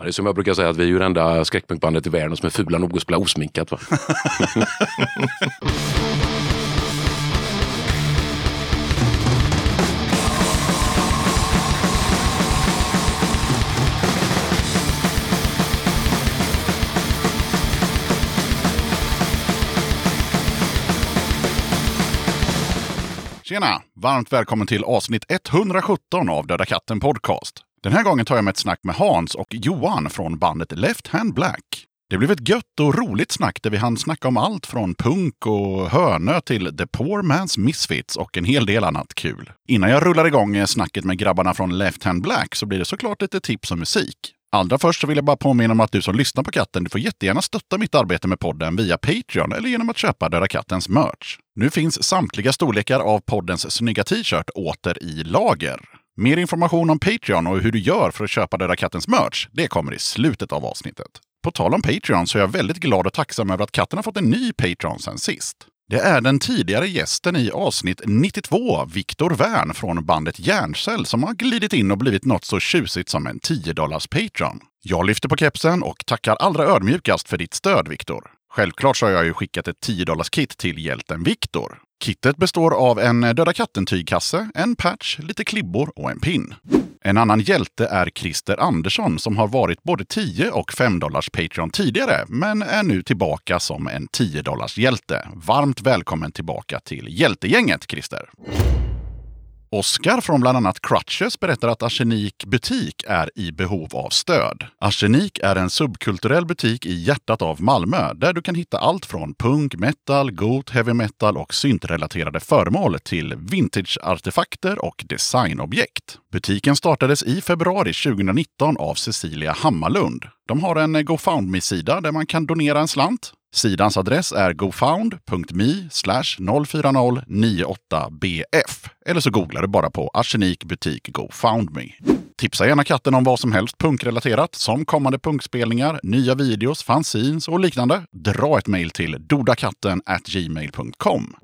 Ja, det är som jag brukar säga att vi är ju det enda skräckpunkbandet i världen som är fula nog att spela osminkat. Va? Tjena! Varmt välkommen till avsnitt 117 av Döda katten Podcast. Den här gången tar jag med ett snack med Hans och Johan från bandet Left Hand Black. Det blev ett gött och roligt snack där vi hann snacka om allt från punk och hönö till The Poor Man's Misfits och en hel del annat kul. Innan jag rullar igång snacket med grabbarna från Left Hand Black så blir det såklart lite tips om musik. Allra först så vill jag bara påminna om att du som lyssnar på katten, du får jättegärna stötta mitt arbete med podden via Patreon eller genom att köpa Döda Kattens merch. Nu finns samtliga storlekar av poddens snygga t-shirt åter i lager. Mer information om Patreon och hur du gör för att köpa Döda Kattens merch, det kommer i slutet av avsnittet. På tal om Patreon så är jag väldigt glad och tacksam över att katten har fått en ny Patreon sen sist. Det är den tidigare gästen i avsnitt 92, Viktor Wern från bandet Järncell, som har glidit in och blivit något så tjusigt som en 10 dollars Patreon. Jag lyfter på kepsen och tackar allra ödmjukast för ditt stöd, Viktor. Självklart så har jag ju skickat ett 10 dollars kit till hjälten Viktor. Kittet består av en Döda katten-tygkasse, en patch, lite klibbor och en pin. En annan hjälte är Christer Andersson som har varit både 10 och 5 dollars Patreon tidigare, men är nu tillbaka som en 10 dollars hjälte. Varmt välkommen tillbaka till hjältegänget, Christer! Oskar från bland annat Crutches berättar att Arsenik butik är i behov av stöd. Arsenik är en subkulturell butik i hjärtat av Malmö där du kan hitta allt från punk, metal, goth, heavy metal och syntrelaterade föremål till vintage-artefakter och designobjekt. Butiken startades i februari 2019 av Cecilia Hammarlund. De har en GoFundMe-sida där man kan donera en slant. Sidans adress är gofound.me 04098bf. Eller så googlar du bara på arsenik butik GoFoundMe. Tipsa gärna katten om vad som helst punkrelaterat, som kommande punkspelningar, nya videos, fanzines och liknande. Dra ett mejl till dodakatten gmail.com.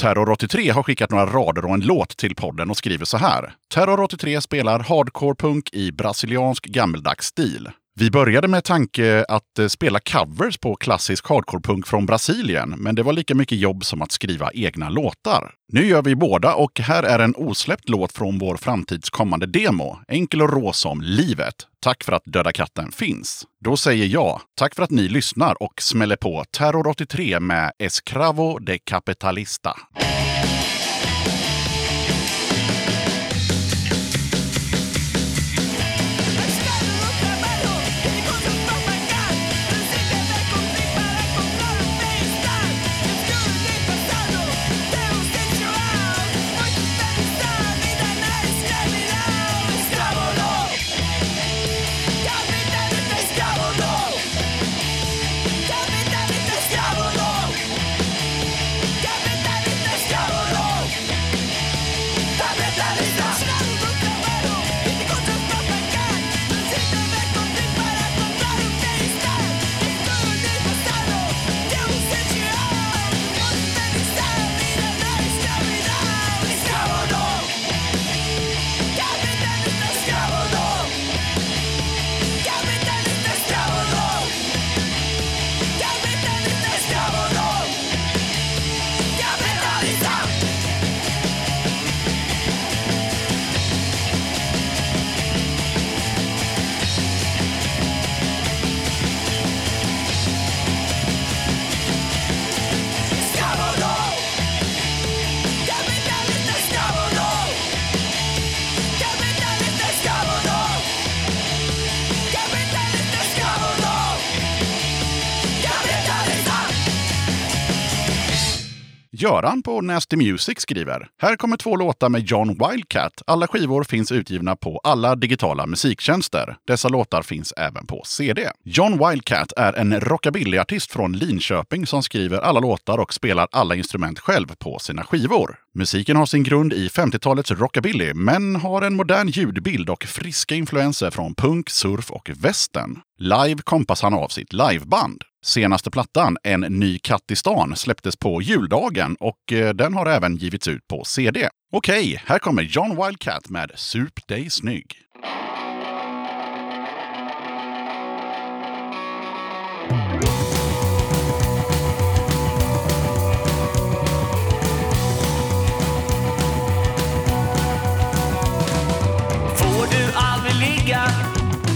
Terror83 har skickat några rader och en låt till podden och skriver så här. Terror83 spelar hardcore-punk i brasiliansk gammeldags stil. Vi började med tanke att eh, spela covers på klassisk hardcore-punk från Brasilien, men det var lika mycket jobb som att skriva egna låtar. Nu gör vi båda och här är en osläppt låt från vår framtidskommande demo. Enkel och rå som livet. Tack för att Döda katten finns. Då säger jag tack för att ni lyssnar och smäller på Terror 83 med Escravo de Capitalista. Göran på Nasty Music skriver. Här kommer två låtar med John Wildcat. Alla skivor finns utgivna på alla digitala musiktjänster. Dessa låtar finns även på CD. John Wildcat är en rockabillyartist från Linköping som skriver alla låtar och spelar alla instrument själv på sina skivor. Musiken har sin grund i 50-talets rockabilly, men har en modern ljudbild och friska influenser från punk, surf och västern. Live kompas han av sitt liveband. Senaste plattan, En ny katt i stan, släpptes på juldagen och eh, den har även givits ut på CD. Okej, här kommer John Wildcat med Sup dig snygg.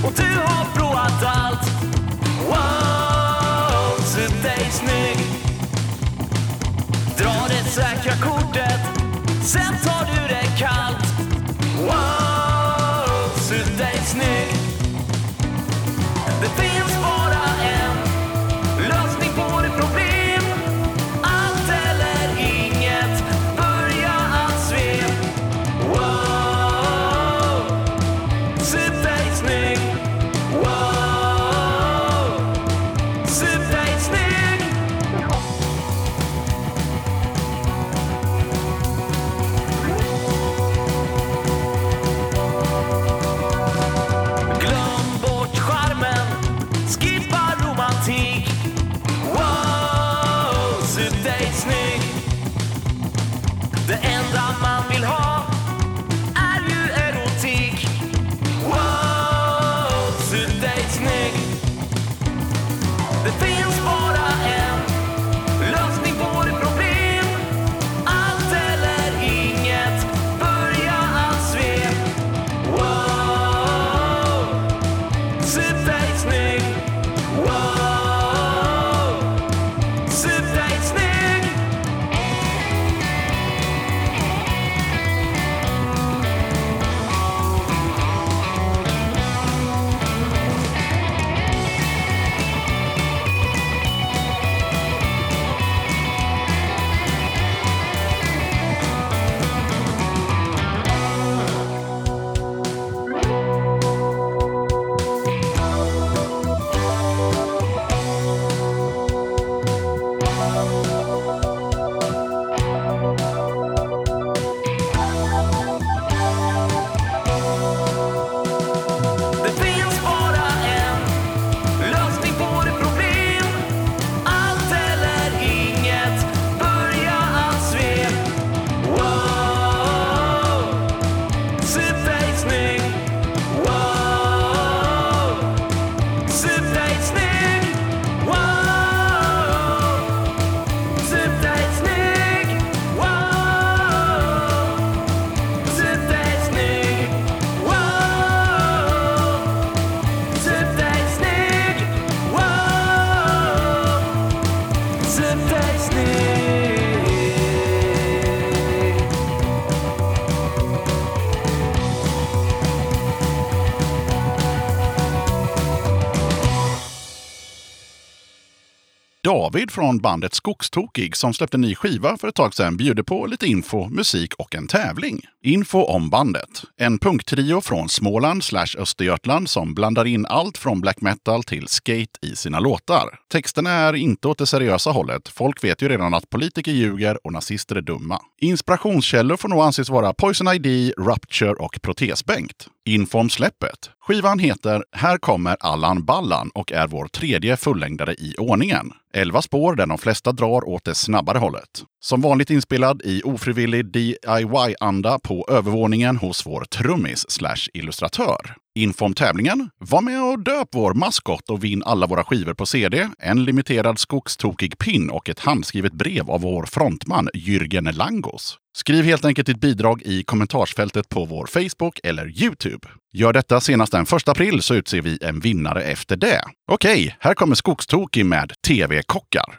Och du har provat allt. Wow, sup dig snygg. Dra det säkra kortet, sen tar du det kallt. Wow, David från bandet Skogstokig som släppte ny skiva för ett tag sedan bjuder på lite info, musik och en tävling. Info om bandet. En punktrio från Småland slash Östergötland som blandar in allt från black metal till skate i sina låtar. Texterna är inte åt det seriösa hållet. Folk vet ju redan att politiker ljuger och nazister är dumma. Inspirationskällor får nog anses vara Poison ID, Rupture och Protesbänkt. Informsläppet. släppet. Skivan heter Här kommer Allan Ballan och är vår tredje fullängdare i ordningen. Elva spår där de flesta drar åt det snabbare hållet. Som vanligt inspelad i ofrivillig DIY-anda på övervåningen hos vår trummis slash illustratör. Inform tävlingen, Var med och döp vår maskot och vinn alla våra skivor på CD, en limiterad skogstokig pin och ett handskrivet brev av vår frontman Jürgen Langos. Skriv helt enkelt ditt bidrag i kommentarsfältet på vår Facebook eller Youtube. Gör detta senast den 1 april så utser vi en vinnare efter det. Okej, här kommer Skogstokig med TV-kockar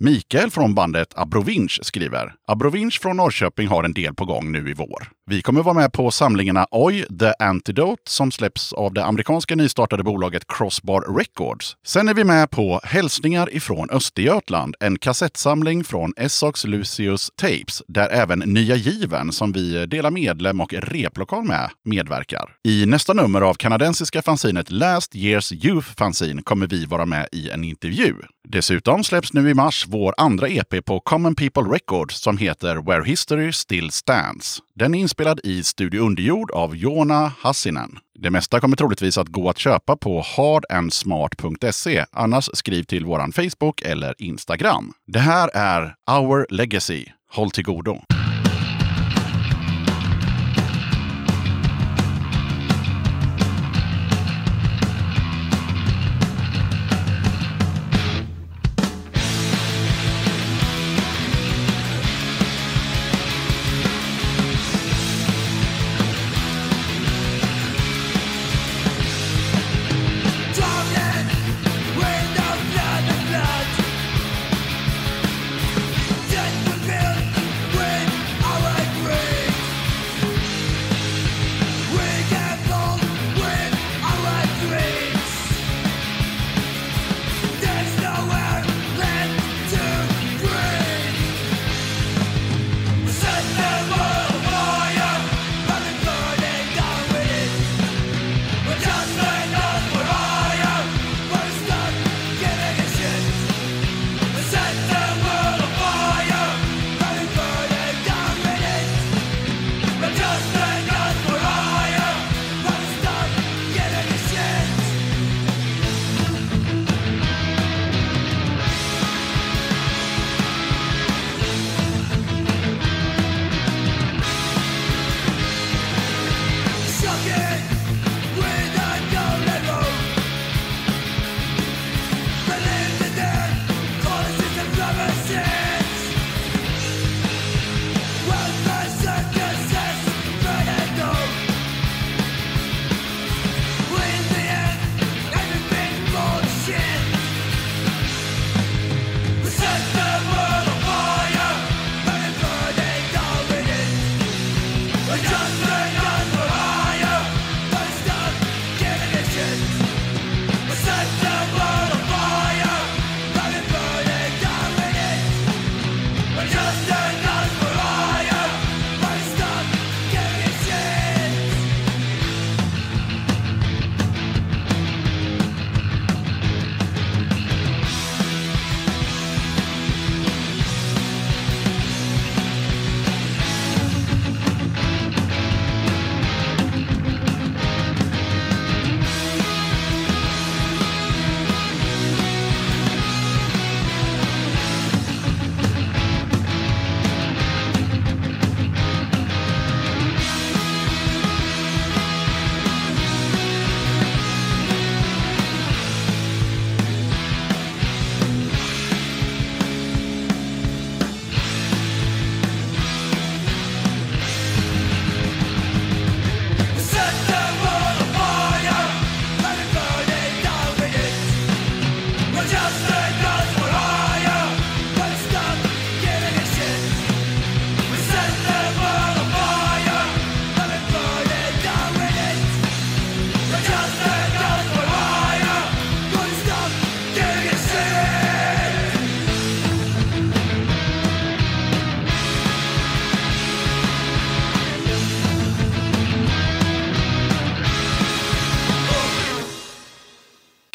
Mikael från bandet Abrovinch skriver Abrovinch från Norrköping har en del på gång nu i vår. Vi kommer vara med på samlingarna Oj, The Antidote som släpps av det amerikanska nystartade bolaget Crossbar Records. Sen är vi med på Hälsningar ifrån Östergötland, en kassettsamling från Essox Lucius Tapes, där även Nya Given, som vi delar medlem och replokal med, medverkar. I nästa nummer av kanadensiska fanzinet Last Years Youth Fanzine kommer vi vara med i en intervju. Dessutom släpps nu i mars vår andra EP på Common People Records som heter Where History Still Stands. Den är inspelad i Studio Underjord av Jona Hassinen. Det mesta kommer troligtvis att gå att köpa på hardandsmart.se. Annars skriv till vår Facebook eller Instagram. Det här är Our Legacy. Håll till godo!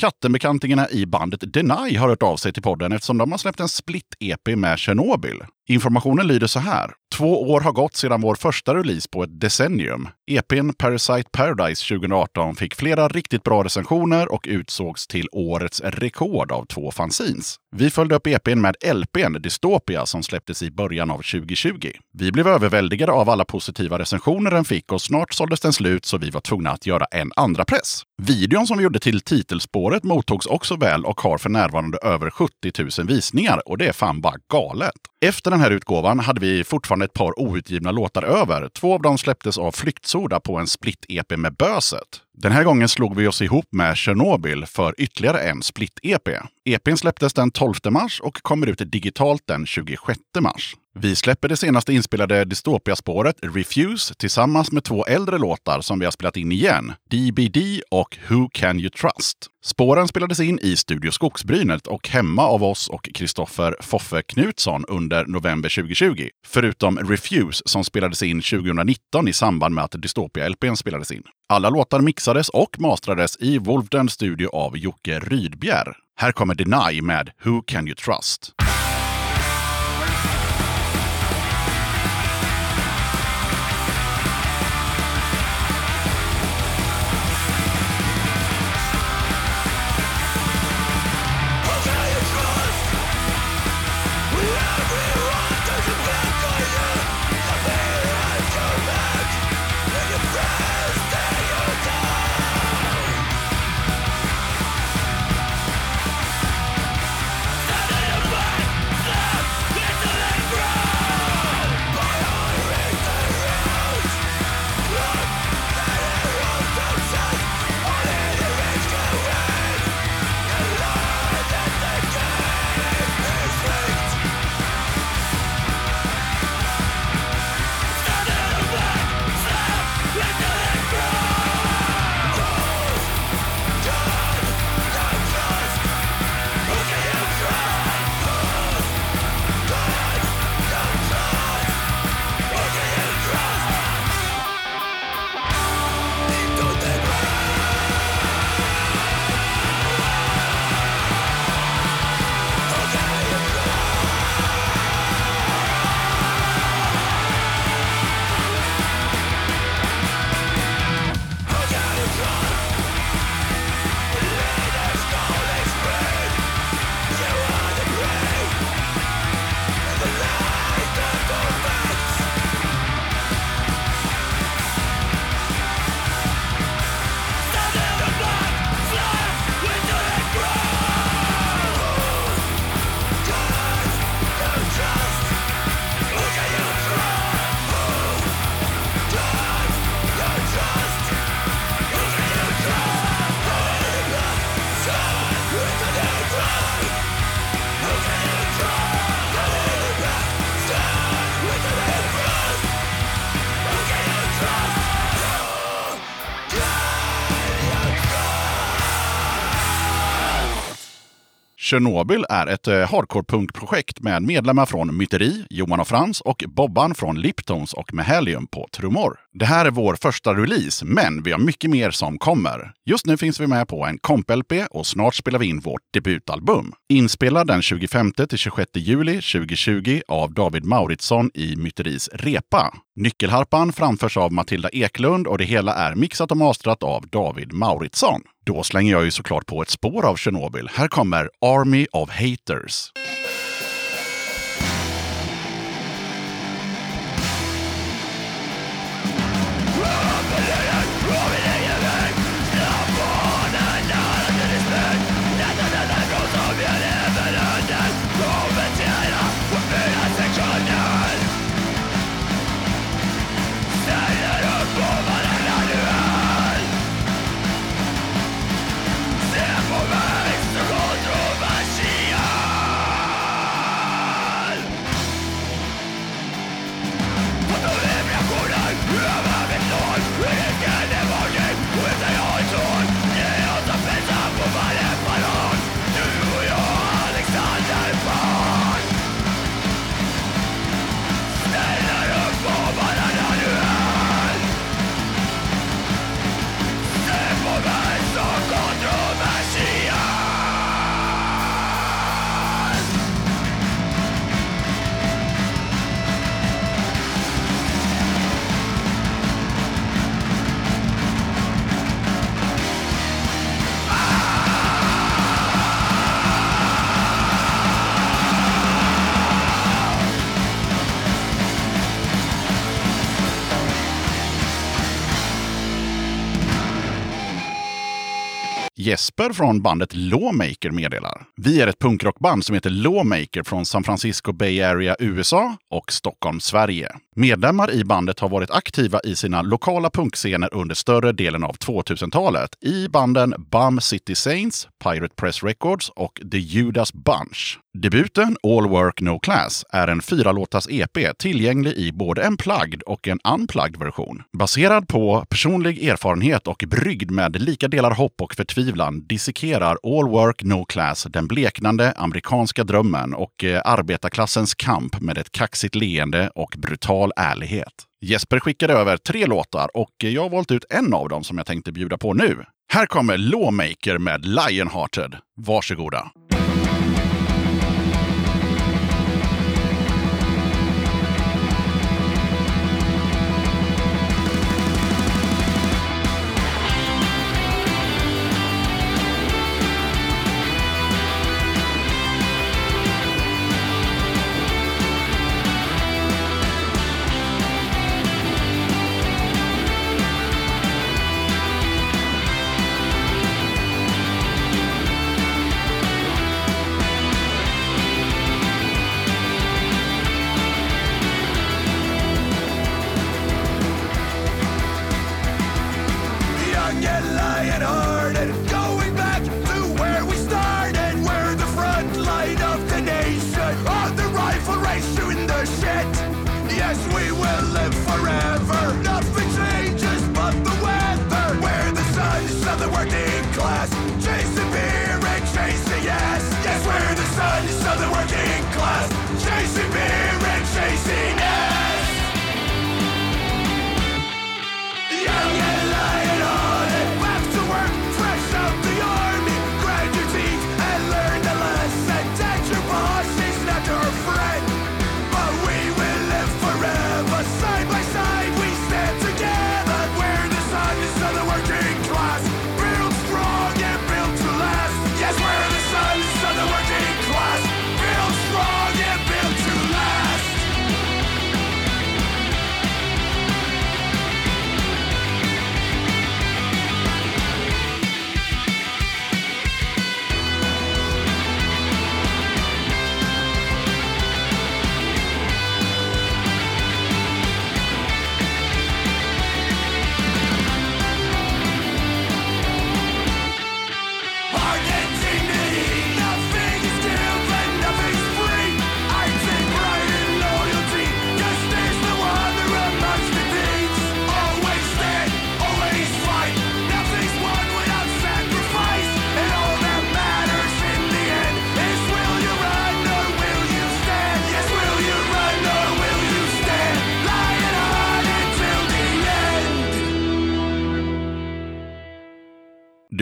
Kattenbekantingarna i bandet Deny har hört av sig till podden eftersom de har släppt en split-EP med Tjernobyl. Informationen lyder så här. Två år har gått sedan vår första release på ett decennium. EPn Parasite Paradise 2018 fick flera riktigt bra recensioner och utsågs till årets rekord av två fanzines. Vi följde upp EPn med LPn Dystopia som släpptes i början av 2020. Vi blev överväldigade av alla positiva recensioner den fick och snart såldes den slut så vi var tvungna att göra en andra press. Videon som vi gjorde till titelspåret mottogs också väl och har för närvarande över 70 000 visningar och det är fan bara galet. Efter den här utgåvan hade vi fortfarande ett par outgivna låtar över. Två av dem släpptes av Flyktsoda på en split-EP med Böset. Den här gången slog vi oss ihop med Tjernobyl för ytterligare en split-EP. EPn släpptes den 12 mars och kommer ut digitalt den 26 mars. Vi släpper det senaste inspelade Dystopia-spåret Refuse tillsammans med två äldre låtar som vi har spelat in igen, DBD och Who Can You Trust. Spåren spelades in i Studio Skogsbrynet och hemma av oss och Kristoffer Foffe Knutsson under november 2020. Förutom Refuse som spelades in 2019 i samband med att Dystopia-LPn spelades in. Alla låtar mixades och mastrades i Wolfden Studio av Jocke Rydbjer. Här kommer Deny med Who Can You Trust? Tjernobyl är ett eh, hardcore-punkprojekt med medlemmar från Myteri, Johan och Frans och Bobban från Liptones och Mehelium på trummor. Det här är vår första release, men vi har mycket mer som kommer. Just nu finns vi med på en komp-LP och snart spelar vi in vårt debutalbum. Inspelad den 25-26 juli 2020 av David Mauritsson i Myteris Repa. Nyckelharpan framförs av Matilda Eklund och det hela är mixat och mastrat av David Mauritsson. Då slänger jag ju såklart på ett spår av Tjernobyl. Här kommer Army of Haters. Jesper från bandet Lawmaker meddelar. Vi är ett punkrockband som heter Lawmaker från San Francisco Bay Area, USA och Stockholm, Sverige. Medlemmar i bandet har varit aktiva i sina lokala punkscener under större delen av 2000-talet i banden Bum City Saints, Pirate Press Records och The Judas Bunch. Debuten All Work No Class är en fyra låtars EP tillgänglig i både en plugged och en unplugged version. Baserad på personlig erfarenhet och bryggd med lika delar hopp och förtvivlan dissekerar All Work No Class den bleknande amerikanska drömmen och eh, arbetarklassens kamp med ett kaxigt leende och brutal ärlighet. Jesper skickade över tre låtar och jag har valt ut en av dem som jag tänkte bjuda på nu. Här kommer Lawmaker med Lionhearted. Varsågoda!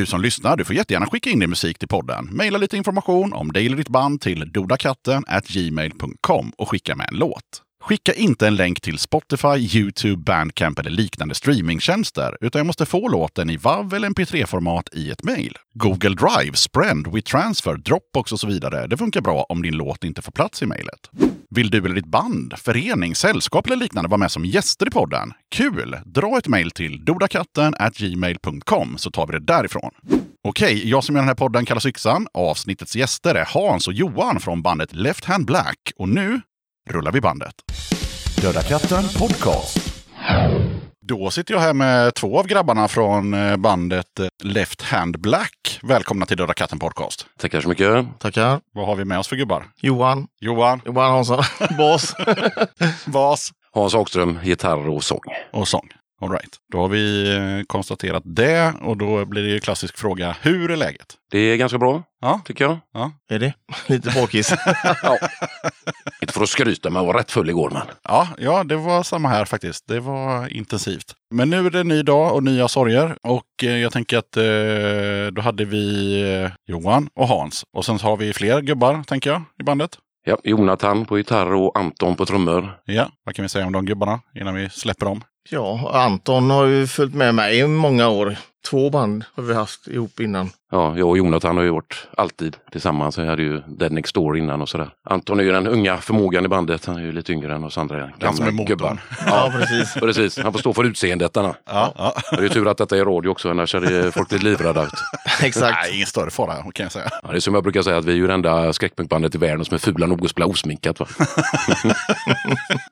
Du som lyssnar, du får jättegärna skicka in din musik till podden. Maila lite information om dig eller ditt band till dodakatten gmail.com och skicka med en låt. Skicka inte en länk till Spotify, YouTube, Bandcamp eller liknande streamingtjänster, utan jag måste få låten i WAV eller MP3-format i ett mejl. Google Drive, Sprend, WeTransfer, Dropbox och så vidare. Det funkar bra om din låt inte får plats i mejlet. Vill du eller ditt band, förening, sällskap eller liknande vara med som gäster i podden? Kul! Dra ett mejl till dodakatten@gmail.com så tar vi det därifrån. Okej, jag som gör den här podden kallas Yxan. Avsnittets gäster är Hans och Johan från bandet Left Hand Black. Och nu rullar vi bandet. Döda katten podcast. Då sitter jag här med två av grabbarna från eh, bandet eh, Left Hand Black. Välkomna till Döda katten podcast. Tackar så mycket. Tackar. Vad har vi med oss för gubbar? Johan. Johan, Johan Hansson. Bas. bas Hans Hagström, gitarr och sång. och sång. All right. Då har vi eh, konstaterat det och då blir det ju klassisk fråga. Hur är läget? Det är ganska bra, Ja, tycker jag. är det? Lite bakis. Ja. Inte för att skryta, men jag var rätt full igår. Men. Ja, ja, det var samma här faktiskt. Det var intensivt. Men nu är det en ny dag och nya sorger. Och eh, jag tänker att eh, då hade vi eh, Johan och Hans. Och sen har vi fler gubbar, tänker jag, i bandet. Ja, Jonathan på gitarr och Anton på trummor. Ja, vad kan vi säga om de gubbarna innan vi släpper dem? Ja, Anton har ju följt med mig i många år. Två band har vi haft ihop innan. ja, jag och Jonathan har ju varit alltid tillsammans. Jag hade ju Dead Next Door innan och sådär. Anton är ju den unga förmågan i bandet. Han är ju lite yngre än oss andra Den som är gamla motorn. gubbar. Ja, precis. Precis, han får stå för utseendet. Han. Ja, ja. Det är ju tur att detta är radio också, annars hade folk blivit livrädda. Exakt. Nej, ingen större fara kan jag säga. Ja, det är som jag brukar säga, att vi är ju det enda skräckpunkbandet i världen som är fula nog att spela osminkat. Va?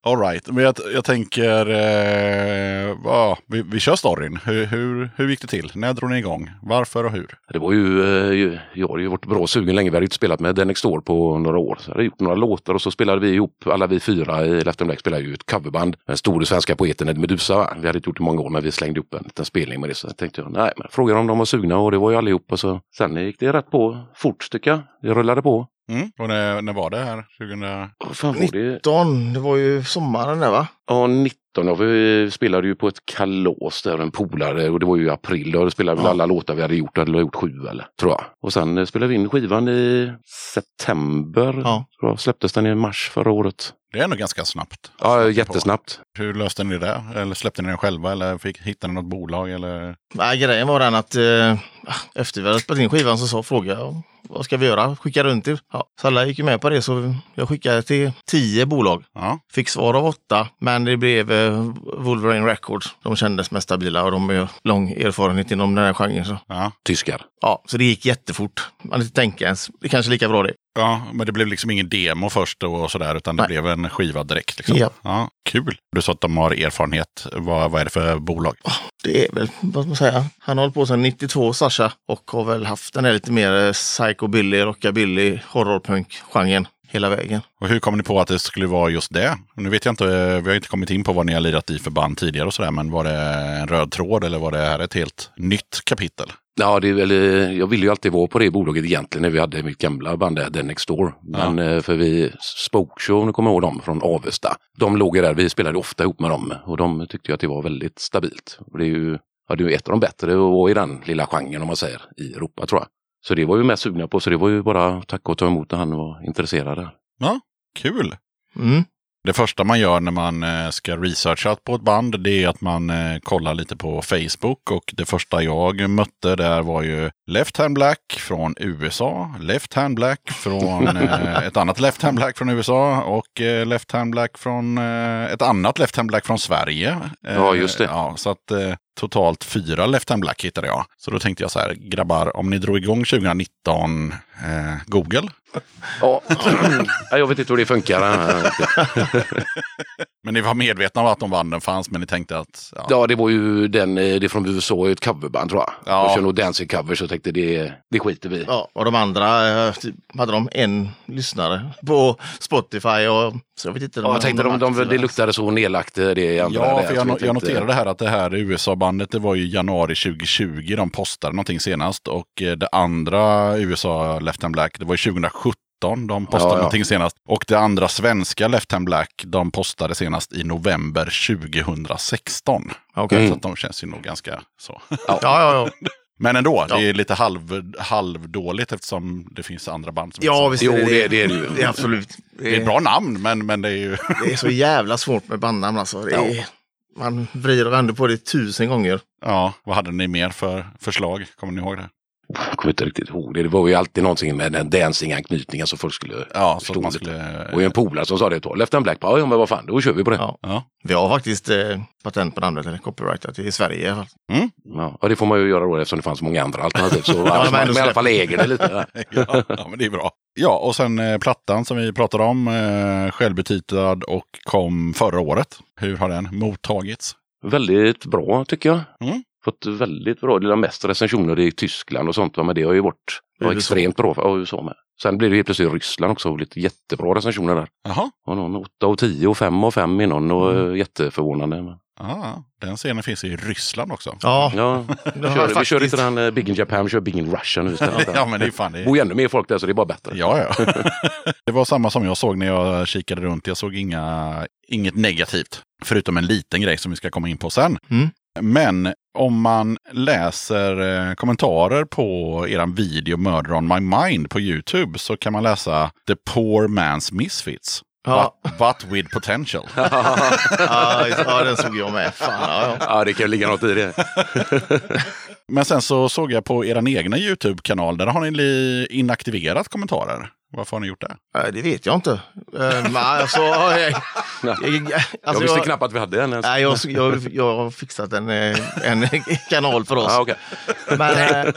All right. Men jag, jag tänker, eh, ja, vi, vi kör storyn. Hur, hur, hur gick det till? När drog ni igång? Varför och hur? Det var ju, eh, ju- jag har ju varit bra sugen länge. Vi hade ju inte spelat med Den Next Door på några år. Så jag hade gjort några låtar och så spelade vi ihop, alla vi fyra i Left Black spelade ju ett coverband. Den store svenska poeten Ed Medusa. Va? Vi hade inte gjort det i många år men vi slängde upp en liten spelning med det. Så jag tänkte jag, nej men frågade om de var sugna och det var ju allihopa. Så sen gick det rätt på fort tycker jag. Det rullade på. Mm. Och när, när var det här? 2000... Vad fan var det? 19, det var ju sommaren där va? Ja, 19. Ja, vi spelade ju på ett kalas där, en polare, och det var ju i april. Då spelade vi Ja. alla låtar vi hade gjort, hade gjort sju eller, tror jag. Och sen eh, spelade vi in skivan i september, Ja. tror jag. Släpptes den i mars förra året. Det är ändå ganska snabbt. Ja, Snabbt jättesnabbt. på. Hur löste ni det? Eller släppte ni den själva? Eller fick, hittade ni något bolag? Eller? Nej, grejen var den att eh, efter vi hade spelat in skivan så sa frågade jag vad ska vi göra? Skicka runt det. Ja, så alla gick ju med på det så jag skickade till tio bolag. Ja. Fick svar av åtta, men det blev eh, Wolverine Records. De kändes mest stabila och de har lång erfarenhet inom den här genren. Så. Ja. Tyskar. Ja, så det gick jättefort. Man inte tänka ens. Det är kanske är lika bra det. Ja, men det blev liksom ingen demo först och sådär, utan det Nej. blev en skiva direkt. Liksom. Ja. Ja, kul. Du sa att de har erfarenhet. Vad, vad är det för bolag? Det är väl, vad ska man säga, han har hållit på sedan 92, Sasha, och har väl haft den här lite mer eh, psychobilly, rockabilly, horrorpunk-genren hela vägen. Och hur kom ni på att det skulle vara just det? Nu vet jag inte, vi har inte kommit in på vad ni har lirat i för band tidigare och sådär, men var det en röd tråd eller var det här ett helt nytt kapitel? Ja, det väl, eh, jag ville ju alltid vara på det bolaget egentligen när vi hade mitt gamla band där, The Next Door. Men eh, för vi, Spokeshow, nu kommer jag ihåg dem från Avesta. De låg ju där, vi spelade ofta ihop med dem och de tyckte ju att det var väldigt stabilt. Och det är ju ja, det är ett av de bättre att vara i den lilla genren om man säger, i Europa tror jag. Så det var vi mest sugna på, så det var ju bara att tacka och ta emot när han var intresserad. Där. Ja, kul! Mm. Det första man gör när man eh, ska researcha på ett band det är att man eh, kollar lite på Facebook. Och det första jag mötte där var ju Left Hand Black från USA, Left Hand Black från eh, ett annat Left Hand Black från USA och eh, Left Hand Black från eh, ett annat Left Hand Black från Sverige. Eh, Ja, just det. Ja, så att eh, totalt fyra Left Hand Black hittade jag. Så då tänkte jag så här, grabbar, om ni drog igång 2019 eh, Google, Ja, Ja, jag vet inte hur det funkar. men ni var medvetna om att de banden fanns, men ni tänkte att ja, Ja, det var ju den, eh, det är från USA, ett coverband tror jag. Ja. Jag kör nog dancing cover så jag tänkte det, det skiter vi. Ja, och de andra eh, typ, hade de en lyssnare på Spotify och så jag vet inte. Ja, jag tänkte de, de, det luktade så nedlagt eh, det andra. Ja, för så jag, tänkte- jag noterade här att det här USA-bandet, det var ju januari 2020 de postade någonting senast. Och eh, det andra USA Left Hand Black, det var ju 2017 de postade Ja, ja. någonting senast. Och det andra svenska Left Hand Black, de postade senast i november 2016. Okej. Så att de känns ju nog ganska så. Ja, ja, ja. Men ändå, Ja. det är lite halv, halvdåligt eftersom det finns andra band som Ja, inte- visst Jo, är det det, det är det. Det är absolut. Det är ett bra namn, men, men det är ju... Det är så jävla svårt med bandnamn alltså. Det är, Man vrider och vänder på det tusen gånger. Ja, vad hade ni mer för förslag? Kommer ni ihåg det? Jag kommer inte riktigt ihåg det. Det var ju alltid någonting med den dancing-anknytningen som folk skulle Ja, så förstå man skulle... Och en polare som sa det då, Left and Black, ja men vad fan, då kör vi på det. Ja. Ja. Ja. Vi har faktiskt eh, patent på namnet, eller copyrightat, i Sverige. i alla fall. Ja, det får man ju göra då eftersom det fanns många andra alternativ. Så men alltså, man, men i alla fall äger det lite. ja, ja, men det är bra. Ja, och sen eh, plattan som vi pratade om, eh, självbetitlad och kom förra året. Hur har den mottagits? Väldigt bra tycker jag. Mm. Fått väldigt bra, det är mest recensioner i Tyskland och sånt, men det har ju varit var extremt bra för ja, USA med. Sen blir det helt plötsligt Ryssland också, och lite jättebra recensioner där. Jaha, Och någon 8 och 10 och 5 och 5 i någon och mm. jätteförvånande. Men, ja, den scenen finns i Ryssland också. Ja, ja, vi kör, vi kör inte den eh, Big in Japan, vi kör Big in Russia nu istället. Ja, men det är fan Det det. bor ju ännu mer folk där så det är bara bättre. Ja, ja. det var samma som jag såg när jag kikade runt. Jag såg inga, inget negativt. Förutom en liten grej som vi ska komma in på sen. Mm. Men om man läser eh, kommentarer på eran video Murder on my mind på YouTube så kan man läsa The Poor Man's Misfits. Ja. But, but with potential. ja, ja, den såg jag med. Fan, ja, ja. Ja, det kan ligga något i det. Men sen så såg jag på er egna YouTube-kanal, där har ni li- inaktiverat kommentarer. Varför har ni gjort det? Nej, det vet jag inte. Men alltså, jag, jag, jag alltså, visste jag, knappt att vi hade en. Nej, jag, jag, jag har fixat en, eh, en kanal för oss. Ah, okay. Men eh,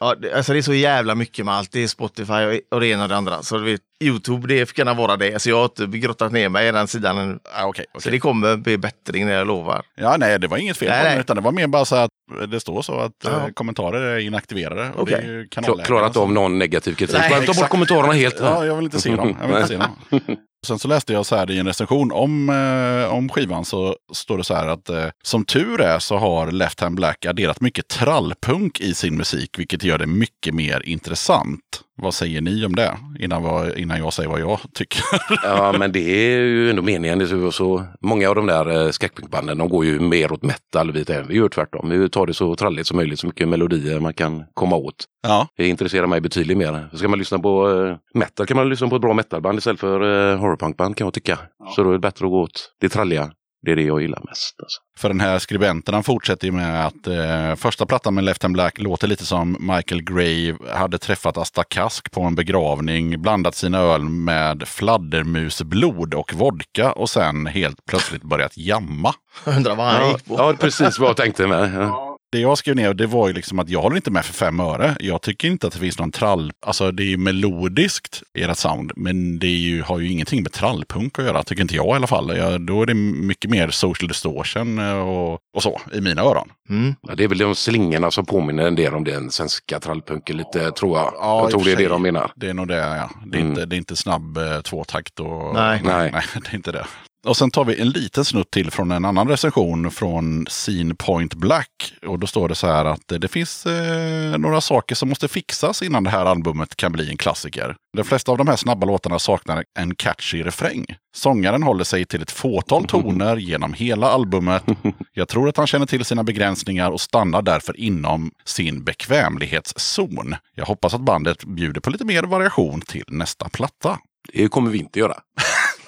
ja, det, alltså det är så jävla mycket med allt. Det är Spotify och, det ena och det andra. Så du vet, Youtube, det kan vara det. Alltså jag har inte grottat ner mig i den sidan. Ah, okay, Så okay. det kommer bli bättring när jag lovar. Ja, nej, det var inget fel Nej, på den, nej. utan det var mer bara så att det står så att Ja. eh, kommentarer är inaktiverade. Och Okej. det är ju Kla- kanalägarna Klarat av någon negativ kritik. Nej, Ta bort kommentarerna helt. Ja, jag vill inte se dem. Jag vill inte se dem. Sen så läste jag så här i en recension om, eh, om skivan så står det så här att eh, som tur är så har Left Hand Black adderat mycket trallpunk i sin musik, vilket gör det mycket mer intressant. Vad säger ni om det? Innan, vad, innan jag säger vad jag tycker. Ja, men det är ju ändå meningen. Så, så, många av de där eh, skräckpunkbanden, de går ju mer åt metal. Vi, gör tvärtom. Vi tar det så tralligt som möjligt, så mycket melodier man kan komma åt. ja, Det intresserar mig betydligt mer. Ska man lyssna på eh, metal kan man lyssna på ett bra metalband istället för eh, horrorpunkband kan jag tycka. Så då är det bättre att gå åt det tralliga. Det är det jag gillar mest. Alltså. för den här skribenten han fortsätter ju med att eh, första plattan med Left Hand Black låter lite som Michael Grave hade träffat Asta Kask på en begravning, blandat sina öl med fladdermusblod och vodka och sen helt plötsligt börjat jamma. Undrar vad han Ja, gick på. ja, precis vad jag tänkte med. Ja. Det jag skrev ner det var ju liksom att jag håller inte med för fem öre. Jag tycker inte att det finns någon trall... Alltså det är ju melodiskt, ert sound. Men det är ju, har ju ingenting med trallpunk att göra, tycker inte jag i alla fall. Jag, då är det mycket mer social distortion eh, och, och så i mina öron. Mm. Ja, det är väl de slingorna som påminner en del om den svenska trallpunken lite, tror jag. Ja, jag tror det är det de menar. Det är nog det, ja. Det är, Mm. inte, det är inte snabb eh, tvåtakt och... Nej. Nej. nej, det är inte det. Och sen tar vi en liten snutt till från en annan recension från Scene Point Black. Och då står det så här att det finns eh, några saker som måste fixas innan det här albumet kan bli en klassiker. De flesta av de här snabba låtarna saknar en catchy refräng. Sångaren håller sig till ett fåtal toner genom hela albumet. Jag tror att han känner till sina begränsningar och stannar därför inom sin bekvämlighetszon. Jag hoppas att bandet bjuder på lite mer variation till nästa platta. Det kommer vi inte göra.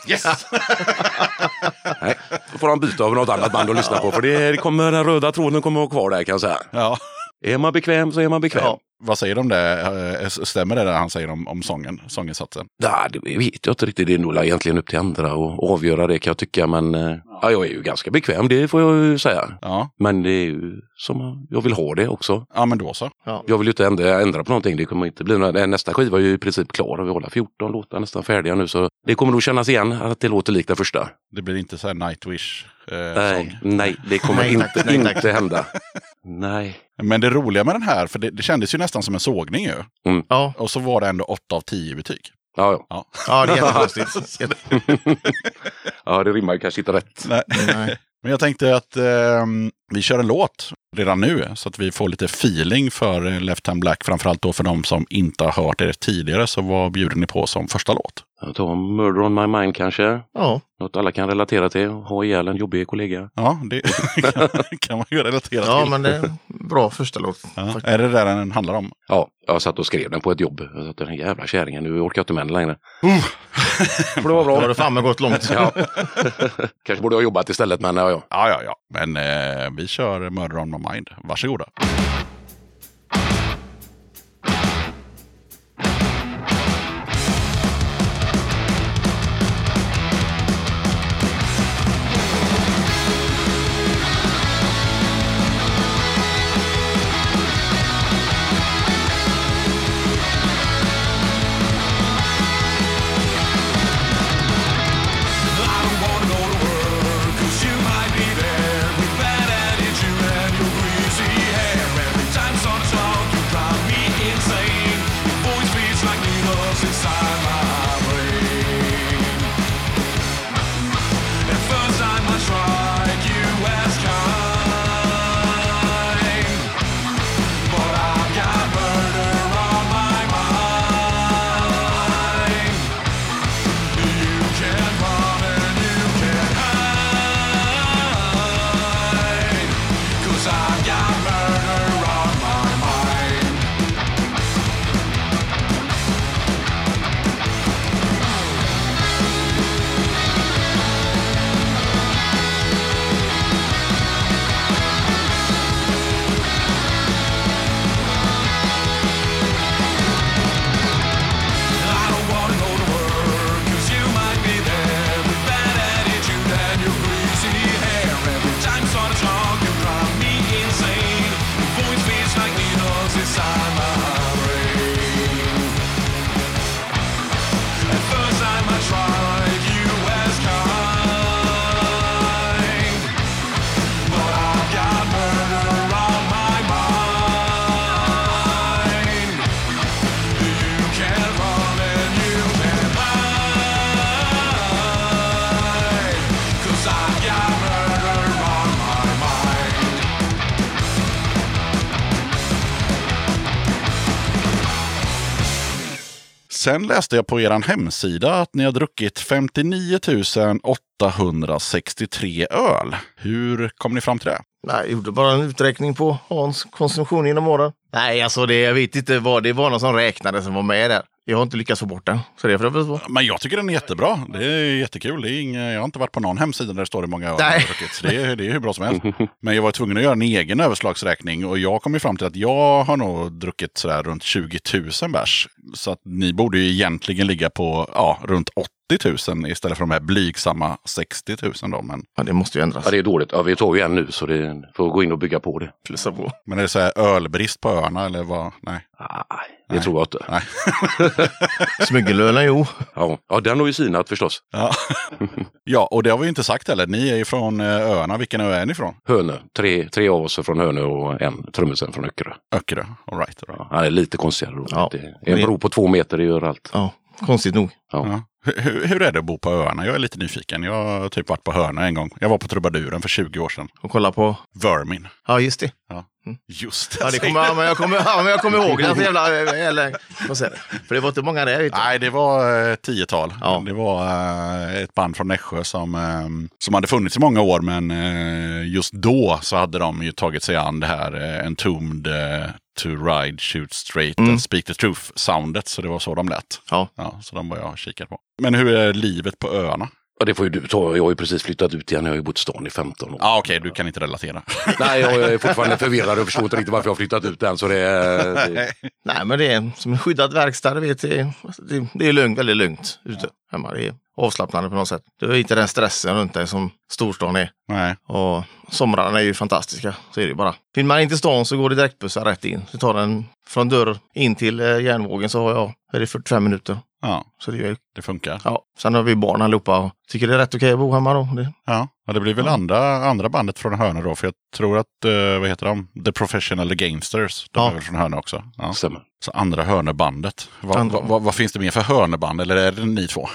Yes! Nej, då får han byta av något annat band att lyssna på. För det, det kommer, den röda tråden kommer att vara kvar där kan jag säga. ja. Är man bekväm så är man bekväm. Ja. Vad säger du om det? Eh, Stämmer det där han säger om, om sången, sånginsatsen? Ja, det vet jag inte riktigt. Det är nog egentligen upp till andra att avgöra det kan jag tycka. Men eh, ja, jag är ju ganska bekväm, det får jag ju säga. Ja. Men det är ju som jag vill ha det också. ja, men då så. Jag vill ju inte ändra, ändra på någonting. Det kommer inte bli några, nästa skiva är ju i princip klar och vi håller 14 låtar nästan färdiga nu. Så det kommer nog kännas igen att det låter likt den första. Det blir inte så här Nightwish eh, Nej, nej, det kommer Nej, inte, nej, inte hända. Nej. Men det roliga med den här, för det, det kändes ju nästan som en sågning ju. Ja. Och så var det ändå 8 av 10 betyg. Ja, ja. Ja. ja, det är jättekonstigt. Jätte- ja, det rimmar ju kanske inte rätt. Nej. Nej. Men jag tänkte att ehm, vi kör en låt redan nu så att vi får lite feeling för Left Hand Black. Framförallt då för de som inte har hört er tidigare. Så vad bjuder ni på som första låt? Jag tar Murder on my mind kanske. Ja, Något alla kan relatera till. Ha ihjäl en jobbig kollega. Ja, det kan, kan man ju relatera ja till. men det är en bra första låt. Ja. Är det där den handlar om? Ja, jag satt och skrev den på ett jobb. Jag satt den jävla kärringen, nu orkar jag inte med den längre. Får det vara Då har bra. du fan gått långt. Ja. Kanske borde jag ha jobbat istället, men ja, ja. Ja, ja, ja. Men eh, vi kör Murder on my mind. Varsågoda. Sen läste jag på er hemsida att ni har druckit 59 863 öl. Hur kom ni fram till det? Nej, jag gjorde bara en uträkning på Hans konsumtion genom åren. Nej, alltså det, jag vet inte vad det var någon som räknade som var med där. Jag har inte lyckats få bort den, så det får jag väl få. Men jag tycker den är jättebra. Det är jättekul. Det är inga, jag har inte varit på någon hemsida där det står hur många jag har Nej. druckit. Så Det är, det är hur bra som helst. Men jag var tvungen att göra en egen överslagsräkning och jag kom ju fram till att jag har nog druckit sådär runt 20 000 bärs. Så att ni borde ju egentligen ligga på ja, runt 80 000 istället för de här blygsamma 60 000 då. Men, Ja, det måste ju ändras. Ja, det är dåligt. Ja, vi tar ju en nu så det får gå in och bygga på det. Plussa på. men är det så här ölbrist på öarna eller vad? Nej. Nej, det tror jag inte. Nej. Smuggelölen, jo. Ja. ja, den har ju sinat förstås. Ja. ja, och det har vi inte sagt heller. Ni är ju från eh, öarna. Vilken ö är ni från? Hönö. Tre, tre av oss är från Hönö och en trummisen från Öckerö. Öckerö. All right. all right. Ja, han är lite konstigare då. Ja. Det är en bro på två meter, det gör allt. Ja, konstigt nog. Ja. Hur, hur är det att bo på öarna? Jag är lite nyfiken. Jag har typ varit på Hörna en gång. Jag var på Trubaduren för 20 år sedan. Och kolla på... Vermin. Ja, just det. Ja. Just Ja, det kommer, ja, men jag kommer, ja, men jag kommer ihåg det. Jävla, eller, vad säger jag? För det var inte många där. Du. Nej, det var eh, tiotal. Ja. Det var eh, ett band från Nässjö som, eh, som hade funnits i många år. Men eh, just då så hade de ju tagit sig an det här Entombed eh, to ride, shoot straight and speak the truth-soundet. Så det var så de lät. Ja. Ja, så de var jag kikade på. Men hur är livet på öarna? Ja, det får ju du ta. Jag har ju precis flyttat ut igen. Jag har ju bott i stan i 15 år. Ja, okej, du kan inte relatera. Nej, jag är fortfarande förvirrad och förstår inte riktigt varför jag har flyttat ut än. Så det det, Nej, men det är som en skyddad verkstad. Vet, det, är, det, det är lugnt, väldigt lugnt ute hemma. Det är avslappnande på något sätt. Det är inte den stressen runt dig som storstan är. Nej. Och somrarna är ju fantastiska. Så är det ju bara. Vill man in till stan så går det direktbussar rätt in. Så tar den från dörr in till eh, järnvågen så har jag, är det 45 minuter. Ja, Så det är, det funkar. ja. Sen har vi barn allihopa och tycker det är rätt okej att bo hemma då. Det, Ja, ja det blir väl andra, andra bandet från Hörna då. För jag tror att, eh, vad heter de? The Professional Gangsters. De Ja. är väl från Hörna också. Ja. stämmer. Så andra Hörnebandet. Vad, Andra. vad, vad, vad finns det mer för Hörneband? Eller är det ni två?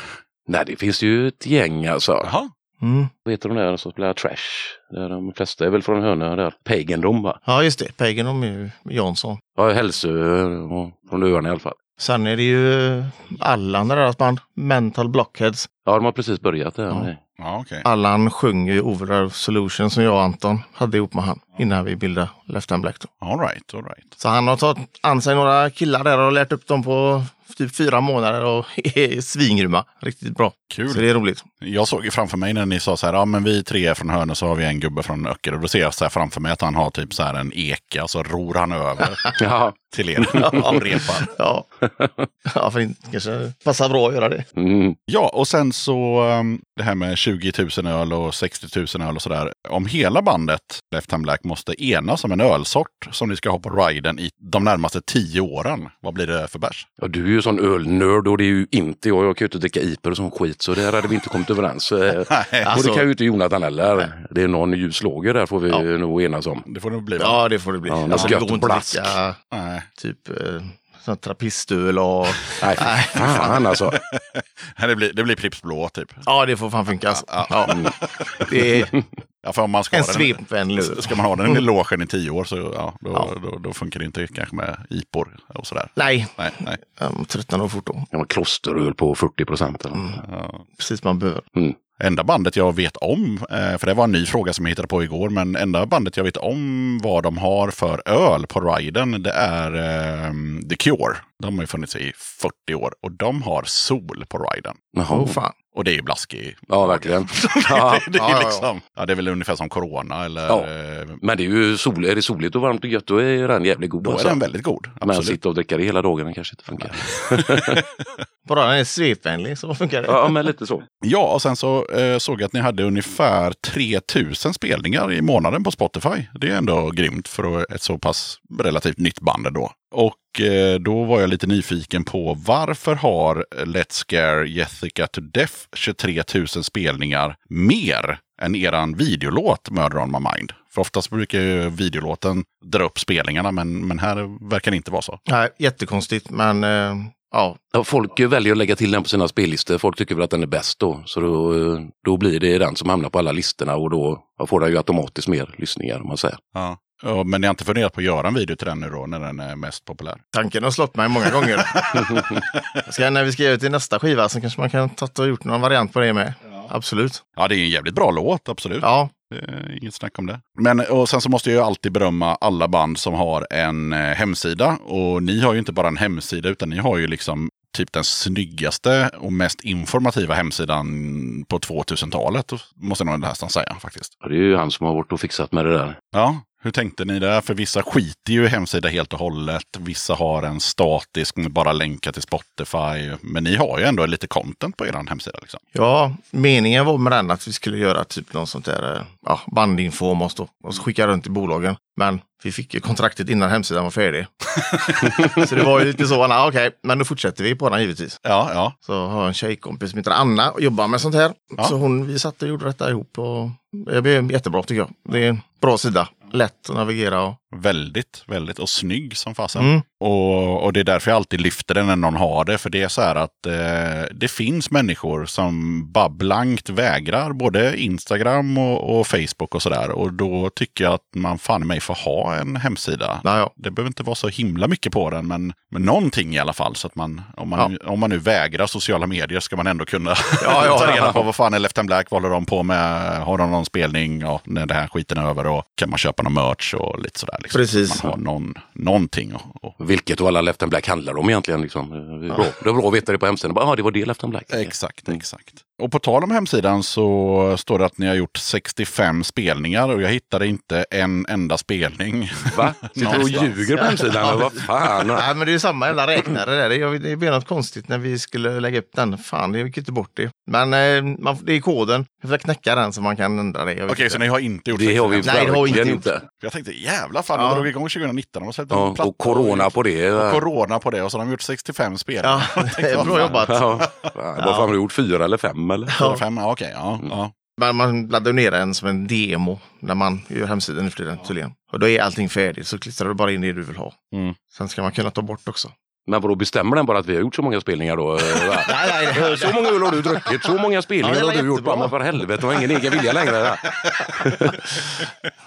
Nej, det finns ju ett gäng alltså. Jaha. mm. Vad heter de där som spelar Trash? Där de flesta är väl från Hönö där. Pagan Dom va? Ja, just det. Pagan och med Jansson. Ja, Hälsö och från öarna i alla fall. Sen är det ju Allan och deras band, Mental Blockheads. Ja, de har precis börjat där. Ja. Ja, okej. Allan sjunger ju Overall Solution som jag och Anton hade ihop med han innan vi bildade Left Hand Black. Då. All right, all right. Så han har tagit an sig några killar där och lärt upp dem på typ fyra månader och är svingrymma. Riktigt bra. Kul. Så det är roligt. Jag såg ju framför mig när ni sa så här, ja men vi tre är från Hörne så har vi en gubbe från Öckerö. Och då ser jag så här framför mig att han har typ så här en eka, så ror han över Ja. till er och repar. Ja, ja för det kanske passar bra att göra det. Mm. Ja, och sen så um, det här med 20 000 öl och 60 000 öl och sådär. Om hela bandet Left Hand Black måste enas om en ölsort som ni ska ha på riden i de närmaste tio åren. Vad blir det för bärs? Ja, du är ju sån ölnörd och det är ju inte jag. Jag kan ju inte dricka IPer och sån skit så där hade vi inte kommit överens. Eh, Nej, och alltså- det kan ju inte Jonathan heller. Det är någon ljus lager där får vi Ja. nog enas om. det får det bli. va? Ja, det får det bli. Ja, alltså, gött inte blask. Nej. typ eh, sån trappistöl och... Nej, fan alltså. Det blir, det blir Pripps Blå typ. Ja, det får fan funka. Alltså. Ja. Det är Ja, för om man ska en den, svepvänlig öl. ska man ha den i logen i tio år så ja, då, Ja. Då, då funkar det inte kanske med IPor och sådär. Nej, Nej, nej. jag tröttnar nog fort då. Ja, klosteröl på 40 procent. Ja. Precis man behöver. Enda bandet jag vet om, eh, för det var en ny fråga som jag hittade på igår, men enda bandet jag vet om vad de har för öl på riden, det är eh, The Cure. De har ju funnits i 40 år och de har sol på riden. Jaha. Åh fan. Och det är ju blaskig. Ja, verkligen. Ja. det, är Ja, ja, ja. liksom, ja, det är väl ungefär som Corona eller... Ja. eh, Men det är ju sol, är det soligt och varmt och gött då är den jävligt god. Då är alltså. den väldigt god. Men Absolut. sitta och dricka det hela dagen kanske inte funkar. Bara den är svepvänlig så funkar det. Ja, men lite så. Ja, och sen så eh, såg jag att ni hade ungefär 3000 spelningar i månaden på Spotify. Det är ändå grymt för ett så pass relativt nytt band då. Och eh, då var jag lite nyfiken på varför har Let's Scare Jessica to Death 23 000 spelningar mer än eran videolåt Murder on my mind? För oftast brukar ju videolåten dra upp spelningarna, men, men här verkar det inte vara så. Nej, jättekonstigt men eh, ja. Folk väljer att lägga till den på sina spellistor. Folk tycker väl att den är bäst då. Så då, eh, då blir det den som hamnar på alla listorna och då får den ju automatiskt mer lyssningar om man säger. Ja. Ja, men ni har inte funderat på att göra en video till den nu då, när den är mest populär? Tanken har slått mig många gånger. Ska, när vi ska göra till nästa skiva så kanske man kan ta och gjort någon variant på det med. Absolut. Ja, det är en jävligt bra låt, absolut. Ja, Inget snack om det. Men och sen så måste jag ju alltid berömma alla band som har en eh, hemsida. Och ni har ju inte bara en hemsida utan ni har ju liksom typ den snyggaste och mest informativa hemsidan på 2000-talet. Måste jag nog nästan säga faktiskt. Det är ju han som har varit och fixat med det där. Ja, hur tänkte ni där? För vissa skiter ju i hemsida helt och hållet. Vissa har en statisk med bara länkar till Spotify. Men ni har ju ändå lite content på er hemsida. Liksom. ja, meningen var med den att vi skulle göra typ någon sånt där eh, ja, bandinfo om oss då. Och så skicka runt i bolagen. Men vi fick ju kontraktet innan hemsidan var färdig. så det var ju lite så, ah, okej, men då fortsätter vi på den givetvis. Ja, ja. Så har jag en tjejkompis som heter Anna och jobbar med sånt här. Ja. Så hon, vi satt och gjorde detta ihop och det blev jättebra tycker jag. Det är en bra sida. Lätt att navigera och Väldigt, väldigt. Och snygg som fasen. Mm. Och, och det är därför jag alltid lyfter den när någon har det. För det är så här att eh, det finns människor som bara blankt vägrar både Instagram och, och Facebook och sådär. Och då tycker jag att man fan mig får ha en hemsida. ja, ja. Det behöver inte vara så himla mycket på den, men, men någonting i alla fall. Så att man, om, man, om man nu vägrar sociala medier ska man ändå kunna Ja, ja. ta reda på vad fan är Left and Black, vad håller de på med, har de någon spelning, ja, när det här skiten är över och kan man köpa någon merch och lite sådär. Liksom. Precis. Man har någon, någonting. Och, och, Vilket och alla Left and Black handlar om egentligen. Liksom. Är bra. det är bra att veta det på hemsidan. Bara, ah, det var det Left and Black. Exakt, exakt. Och på tal om hemsidan så står det att ni har gjort 65 spelningar och jag hittade inte en enda spelning. Va? Sitter du och ljuger på hemsidan? eller Vad fan? Nej, men det är ju samma jävla räknare där. Det, det blev något konstigt när vi skulle lägga upp den. Fan, det gick inte bort det. Men eh, man, det är koden. Vi får knäcka den så man kan ändra det. Jag Okej, inte. så ni har inte gjort Det har vi 65? Nej, det har vi inte verkligen gjort. inte. Jag tänkte jävla fan, Ja. de drog igång 2019 och släppte Ja, platta och corona på det. och corona på det och så har de gjort 65 spelningar. Ja, det är bra jobbat. Ja. Vad fan har du gjort? Fyra eller fem? Eller? Fyra, fem, ja, okej. Ja, Mm. ja. Men man laddar ner den som en demo när man gör hemsidan nu för tiden tydligen. Och då är allting färdigt så klistrar du bara in det du vill ha. Mm. Sen ska man kunna ta bort också. Men vadå, bestämmer den bara att vi har gjort så många spelningar då? Nej, nej, Eh, Så många öl har du druckit, så många spelningar Ja, det har var du gjort. Bara, men för helvete, har ingen egen vilja längre.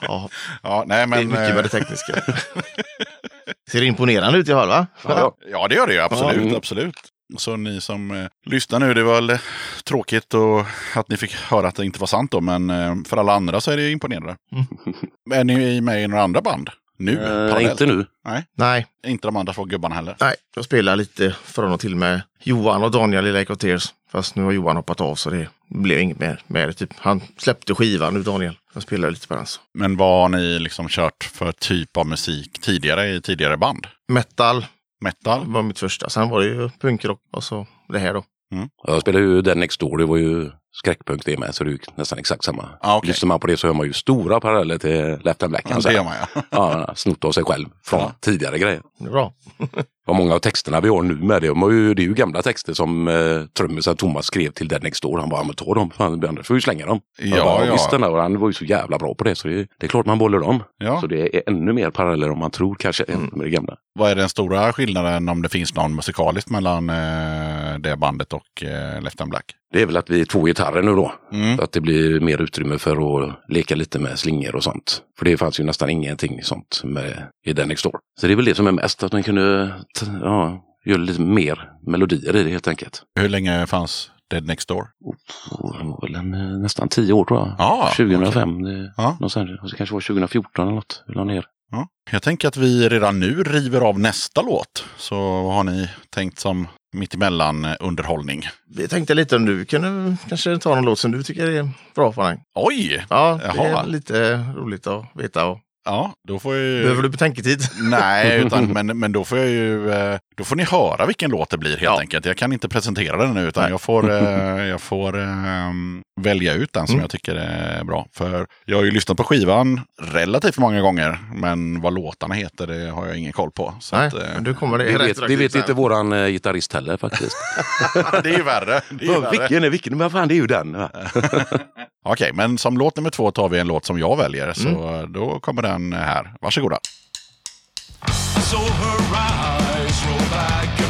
Ja, ja nej, det är men, mycket eh, med det tekniska. Ser imponerande ut i fall va? Ja, ja, det gör det ju absolut. Mm. absolut. Så ni som eh, lyssnar nu, det var väl eh, tråkigt och att ni fick höra att det inte var sant då, men eh, för alla andra så är det imponerande. Är ni med i några andra band? Nu? Eh, parallellt? inte nu. Nej, Nej, inte de andra två gubbarna heller. nej, jag spelar lite från och till med Johan och Daniel i Lake of Tears. Fast nu har Johan hoppat av så det blev inget mer med det. Typ. Han släppte skivan nu Daniel. Jag spelar lite på den. Så. Men vad har ni liksom kört för typ av musik tidigare i tidigare band? Metal Metal? var mitt första. Sen var det ju punkrock och så det här då. Jag spelade ju Den Next Door, det var ju skräckpunk det med, så det är ju nästan exakt samma. Ah, okej. Lyssnar man på det så hör man ju stora paralleller till Left and Black. Ja, det gör man ja. Ja, snott av sig själv från Ja. tidigare grejer. Bra. Och många av texterna vi har nu med det, det är ju gamla texter som eh, trummisen Thomas skrev till Den Next Door. Han bara, men ta dem, fan, annars får vi slänga dem. Ja, bara, ja. Visst, den där, och han var ju så jävla bra på det, så det, det är klart man bollar dem. ja. Så det är ännu mer paralleller om man tror kanske än med det gamla. Vad är den stora skillnaden om det finns någon musikaliskt mellan eh, det bandet och eh, Left and Black? Det är väl att vi är två gitarrer nu då. Mm. Så att det blir mer utrymme för att leka lite med slingor och sånt. För det fanns ju nästan ingenting sånt med, i den Next Door. Så det är väl det som är mest, att man kunde t- ja, göra lite mer melodier i det helt enkelt. Hur länge fanns Dead Next Door? Det var väl en, eh, nästan tio år tror jag. Ja, 2005. Det, Ja. någonstans, så kanske var 2014 eller något. Vi la ner. Ja. Jag tänker att vi redan nu river av nästa låt. Så vad har ni tänkt som mittemellan underhållning? Vi tänkte lite om du kunde kanske ta någon låt som du tycker är bra på den. Oj! Ja, det Jaha. är lite roligt att veta. Och Ja, då får jag ju... Behöver du betänketid? Nej, utan, men, men då får jag ju... eh, Då får ni höra vilken låt det blir helt Ja. enkelt. Jag kan inte presentera den nu utan Nej. jag får, eh, jag får eh, välja ut den som Mm. jag tycker är bra. För jag har ju lyssnat på skivan relativt många gånger. Men vad låtarna heter det har jag ingen koll på. Så Nej, att, eh, men du kommer det Det vet, det vet inte våran eh, gitarrist heller faktiskt. det är ju värre. Det är ju värre. vilken är vilken? Men fan det är ju den. Okej, men som låt nummer två tar vi en låt som jag väljer. Så Mm. då kommer den här. Varsågoda. I saw her eyes roll back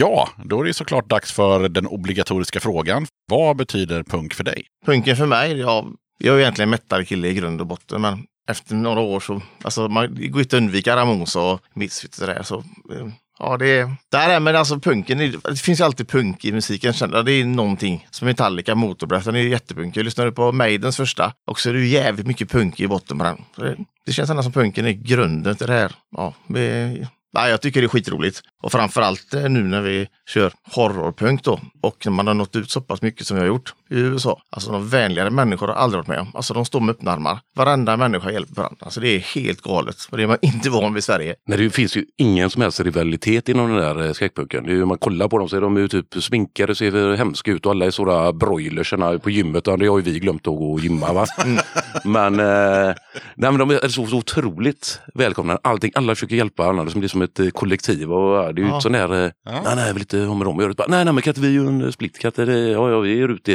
Ja, då är det såklart dags för den obligatoriska frågan. Vad betyder punk för dig? Punken för mig, ja, jag är egentligen metal-kille i grund och botten, men efter några år så, alltså man det går inte att undvika Ramones och Misfits och det där. Så, eh, ja, det är, där är men alltså punken, det finns ju alltid punk i musiken. känner. Det är någonting som Metallica, Motorbreath, den är ju jättepunk. Jag lyssnade på Maidens första och så är det ju jävligt mycket punk i botten på den. Det, det känns ändå som punken är grunden till det här. Ja, det, Nej, jag tycker det är skitroligt. Och framförallt eh, nu när vi kör horrorpunk då. Och när man har nått ut så pass mycket som vi har gjort i USA. Alltså de vänligare människor har aldrig varit med om. Alltså de står med öppna armar. Varenda människa hjälper varandra. Alltså det är helt galet. Och det är man inte van vid i Sverige. Nej, det finns ju ingen som helst rivalitet inom den där eh, är ju, man kollar på dem så är de ju typ sminkade, ser hemska ut och alla är sådana broilersarna på gymmet. Det har ju vi glömt att gå och gymma va. Men, eh, nej, men de är så, så otroligt välkomna. Allting, alla försöker hjälpa varandra. Det blir som ett eh, kollektiv. Och, ja, det är ju Ja. sån där, eh, nej nej, jag vill inte ha med dem att göra. Bara, Nej nej, men kan inte vi göra en split? Kan inte det, ja, ja, vi är ute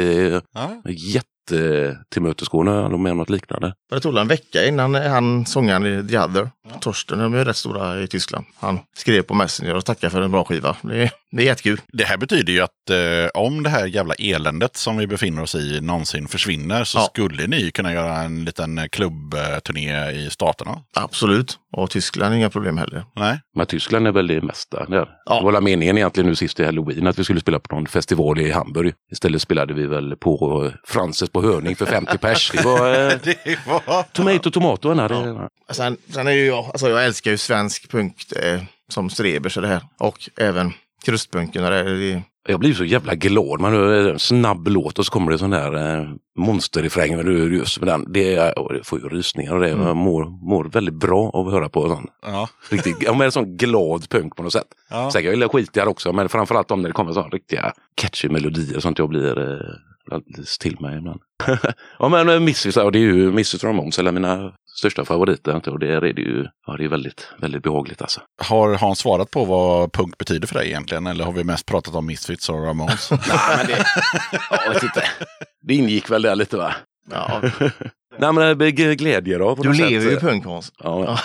Ja. jättetillmötesgående. De med om något liknande. Det tog en vecka innan han sångaren i The Other, Torsten, de är rätt stora i Tyskland. Han skrev på Messenger och tackade för en bra skiva. Det det är jättekul. Det här betyder ju att eh, om det här jävla eländet som vi befinner oss i någonsin försvinner så Ja. skulle ni kunna göra en liten eh, klubbturné i staterna. Absolut. Och Tyskland är inga problem heller. Nej? Men Tyskland är väl det mesta där. Ja. Det var meningen egentligen nu sist i halloween att vi skulle spela på någon festival i Hamburg. Istället spelade vi väl på Frances på Hörning för 50 pers. Det var eh, Det var... tomato tomato. Ja. Det, Sen, sen är ju jag, alltså jag älskar ju svensk punk eh, som Strebers och det här. Och även krustpunken. Jag blir så jävla glad. Man hör en snabb låt och så kommer det sån där eh, monsterrefräng. Men du, just med den, det, det får ju rysningar och det. Jag mår, mår väldigt bra av att höra på sån Ja. riktigt, ja, men en sån glad punk på något sätt. Ja. Säkert gillar skitigare också, men framförallt om det kommer sådana riktiga catchy melodier sånt jag blir eh, alldeles till mig ibland. ja men eh, ja, det är ju Misfits Ramones, eller mina största favoriter. inte? Och det är det ju, ja det är väldigt, väldigt behagligt alltså. Har Hans svarat på vad punk betyder för dig egentligen? Eller har vi mest pratat om Misfits och Ramones? Nej men det, inte. Det ingick väl där lite va? ja. Nej men det blir glädje då. På Du lever sätt. ju punk Hans. Ja,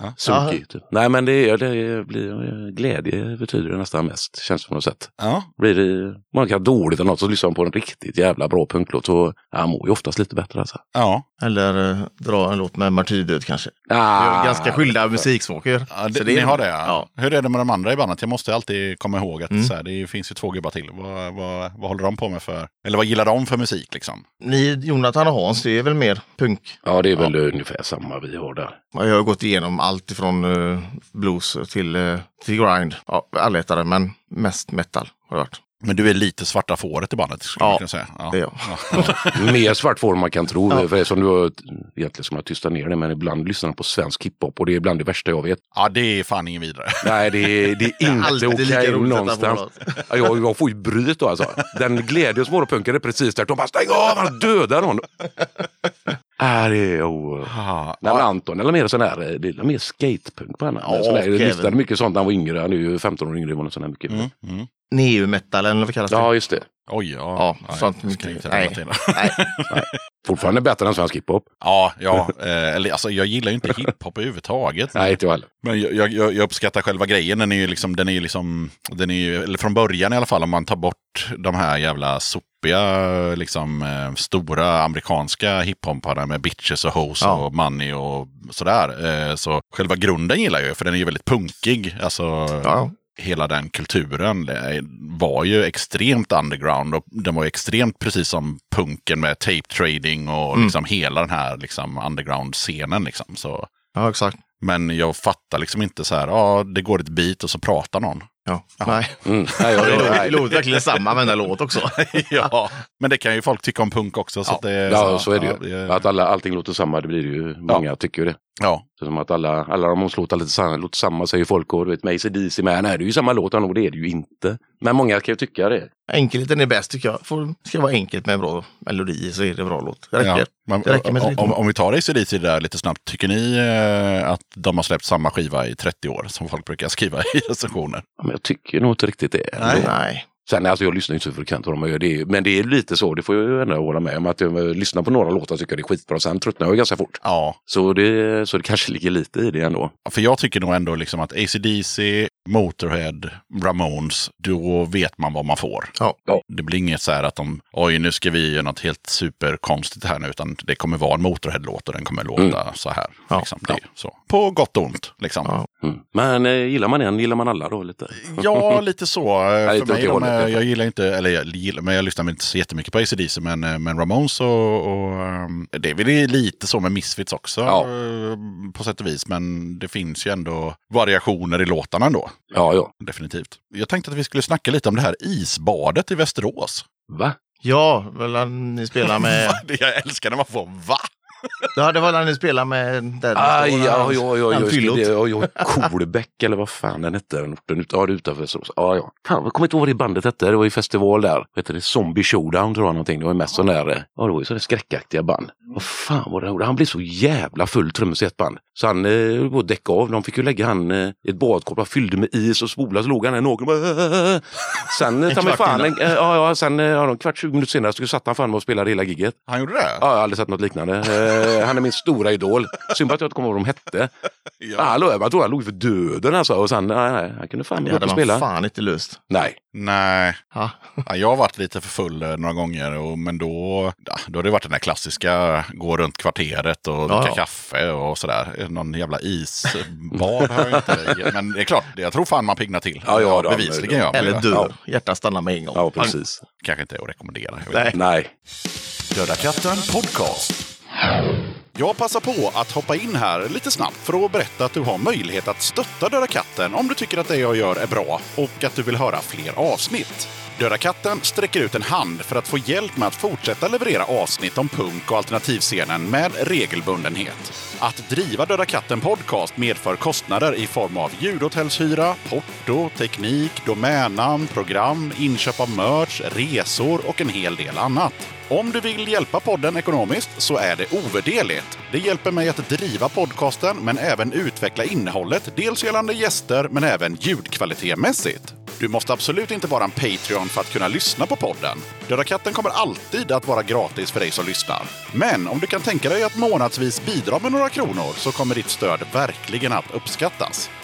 Ja. sunkig. Typ. Nej men det, det blir glädje betyder det nästan mest, känns det på något sätt. ja. Blir det, man kan ha dåligt eller något så lyssnar man på en riktigt jävla bra punklåt så ja, mår ju oftast lite bättre alltså. ja. Eller eh, dra en låt med Martyrdöd kanske. Ah, ganska skilda musiksmaker. Ja, det, Så ni har det ja. Ja. Hur är det med de andra i bandet? Jag måste alltid komma ihåg att Mm. så här, det finns ju två gubbar till. Vad, vad, vad håller de på med för... Eller vad gillar de för musik liksom? Ni, Jonathan och Hans, det är väl mer punk. Ja, det är väl ungefär samma vi har där. Jag har gått igenom allt ifrån eh, blues till, uh, till grind. Ja, allätare, men mest metal har det varit. Men du är lite svarta fåret i bandet skulle Ja, man kunna säga. Ja. Det är jag. Mer svart får man kan tro. Ja. För som du egentligen som jag tystar ner det, men ibland lyssnar jag på svensk hiphop och det är ibland det värsta jag vet. ja, det är fan ingen vidare. Nej, det är, det är inte okej sätta någonstans. Ja, jag, jag får ju bryt då alltså. Den glädje hos morgonpunkare är precis tvärtom. Bara stäng av, han dödar någon. Äh, det är... Oh. Ah, Nej, men Anton eller mer sån här, det är mer skatepunk på henne. Ja, sån där, jag Kevin. lyssnade mycket sånt när han var yngre. Han är ju 15 år yngre. Var sån här mycket. mm, mm. Neo-metal eller vad kallas det? Ja, just det. Oj, ja. Ja, sånt ska inte nej. Nej. Fortfarande bättre än svensk hiphop. Ja, ja. Eh, eller, alltså, jag gillar ju inte hiphop överhuvudtaget. Nej, inte jag heller. Men jag, jag, jag uppskattar själva grejen. Den är ju liksom, den är ju liksom, den är ju, eller från början i alla fall, om man tar bort de här jävla sopiga, liksom eh, stora amerikanska hiphopparna med bitches och hoes Ja. och money och sådär. Eh, så själva grunden gillar jag ju, för den är ju väldigt punkig. Alltså, Ja, hela den kulturen eh, var ju extremt underground och den var ju extremt precis som punken med tape trading och Mm. liksom hela den här liksom underground-scenen. Liksom. Så, ja, exakt. Men jag fattar liksom inte så här, ja det går ett bit och så pratar någon. Ja. Nej. Mm. Nej, jag, Det låter- det verkligen samma varenda låt också. ja, men det kan ju folk tycka om punk också. Så Ja. att det, Ja, så är det ja, ju. Att alla, allting låter samma, det blir det ju. Många tycker ju det. Ja, Så som att alla, alla de låtar lite låter samma säger folk och du vet med AC/DC med. Nej, det är ju samma låt, och det är det ju inte. Men många kan ju tycka det. Enkelheten är bäst tycker jag. Får, ska det vara enkelt med en bra melodi så är det bra låt. Det räcker. ja. Men, Det räcker med om, lite. om, om vi tar ACDC där lite snabbt. Tycker ni eh, att de har släppt samma skiva i 30 år som folk brukar skriva i recensioner? Ja, Men jag tycker nog inte riktigt det. Nej. Nej. Sen alltså jag lyssnar inte så frekvent vad de gör. Det är, men det är lite så, det får jag ändå hålla med om. Att jag lyssnar på några låtar tycker det är skitbra. Sen tröttnar jag ganska fort. Ja, Så det, så det kanske ligger lite i det ändå. för jag tycker nog ändå liksom att ACDC, Motorhead, Ramones, då vet man vad man får. Ja. Det blir inget så här att de, oj nu ska vi göra något helt superkonstigt här nu, utan det kommer vara en Motorhead-låt och den kommer låta så här. Ja. Liksom. Det så. På gott och ont. Liksom. Mm. Men eh, gillar man en, gillar man alla då lite? Ja, lite så. Eh, lite För åt mig, de, jag gillar inte, eller jag gillar, men jag lyssnar inte så jättemycket på ACDC, men, eh, men Ramones och, och ehm, det är väl lite så med Misfits också Ja. på sätt och vis. Men det finns ju ändå variationer i låtarna ändå. Ja, ja. Definitivt. Jag tänkte att vi skulle snacka lite om det här isbadet i Västerås. Va? Ja, väl ni spelar med... Jag älskar när man får va? Ja, det var när ni spelade med... Där Aj, ja, ja, Kolbäck eller vad fan den hette, den orten ut, ja, det utanför Västerås. Ja, ja. Fan, jag kommer inte ihåg vad det bandet hette, det var ju festival där. Vad hette det? Zombie Showdown tror jag någonting, det var ju mest sån där, eh, ja det var ju sådana skräckaktiga band. Vad fan var det han gjorde? Han blev så jävla full trummis i ett band. Så han eh, höll på att däcka av, de fick ju lägga han eh, i ett badkar, fyllde med is och spola så låg han där bara, "Äh." Sen, eh, ta mig fan, en, eh, ja, ja, sen, eh, ja, en kvart, 20 minuter senare så satt han fan med och spelade hela gigget. Han gjorde det? Ja, jag har aldrig sett något liknande. Eh, han är min stora idol. Synd bara att jag inte kommer ihåg vad de hette. Ja. Han låg, jag tror han låg för döden alltså. Och sen, nej, nej, han kunde fan gå upp hade och man spela. fan inte löst. Nej. Nej. Ja. Ja, jag har varit lite för full eh, några gånger, och, men då, ja, då har det varit den där klassiska gå runt kvarteret och dricka ja. kaffe och sådär. Någon jävla isbad har jag inte. Men det är klart, jag tror fan man piggnar till. Ja, ja, bevisligen gör Eller det. dör. Hjärtat stannar med en gång. Ja, precis. Kanske inte är att rekommendera. Nej. Nej. Döda katten podcast. Jag passar på att hoppa in här lite snabbt för att berätta att du har möjlighet att stötta Döda katten om du tycker att det jag gör är bra och att du vill höra fler avsnitt. Döda katten sträcker ut en hand för att få hjälp med att fortsätta leverera avsnitt om punk och alternativscenen med regelbundenhet. Att driva Döda katten podcast medför kostnader i form av ljudhotellshyra, porto, teknik, domännamn, program, inköp av merch, resor och en hel del annat. Om du vill hjälpa podden ekonomiskt så är det ovärderligt. Det hjälper mig att driva podcasten men även utveckla innehållet, dels gällande gäster men även ljudkvalitetmässigt. Du måste absolut inte vara en Patreon för att kunna lyssna på podden. Döda katten kommer alltid att vara gratis för dig som lyssnar. Men om du kan tänka dig att månadsvis bidra med några kronor så kommer ditt stöd verkligen att uppskattas.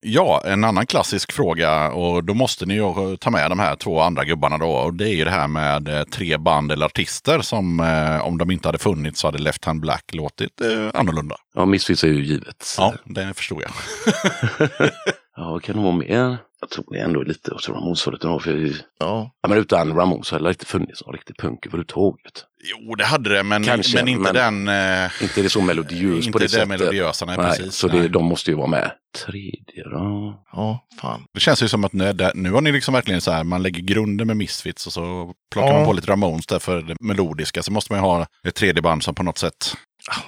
Ja, en annan klassisk fråga och då måste ni ju ta med de här två andra gubbarna då. Och det är ju det här med eh, tre band eller artister som eh, om de inte hade funnits så hade Left Hand Black låtit eh, annorlunda. Ja, Misfits är ju givet. Ja, det förstod jag. Ja, vad kan det vara mer? Jag tror det är ändå lite åt Ramones-hållet. Ja. ja, men utan Ramones hade det inte funnits någon riktig punk överhuvudtaget. Jo, det hade det, men, Kanske, men inte men- den... Eh, Inte det så melodiöst inte på det, det sättet. melodiösa, nej, precis. Så det, nej. de måste ju vara med. Tredje då? Ja, fan. Det känns ju som att nu, där, nu har ni liksom verkligen så här, man lägger grunden med Misfits och så plockar Ja. man på lite Ramones där för det melodiska. Så måste man ju ha ett tredje band som på något sätt...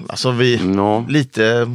Alltså vi, Ja. lite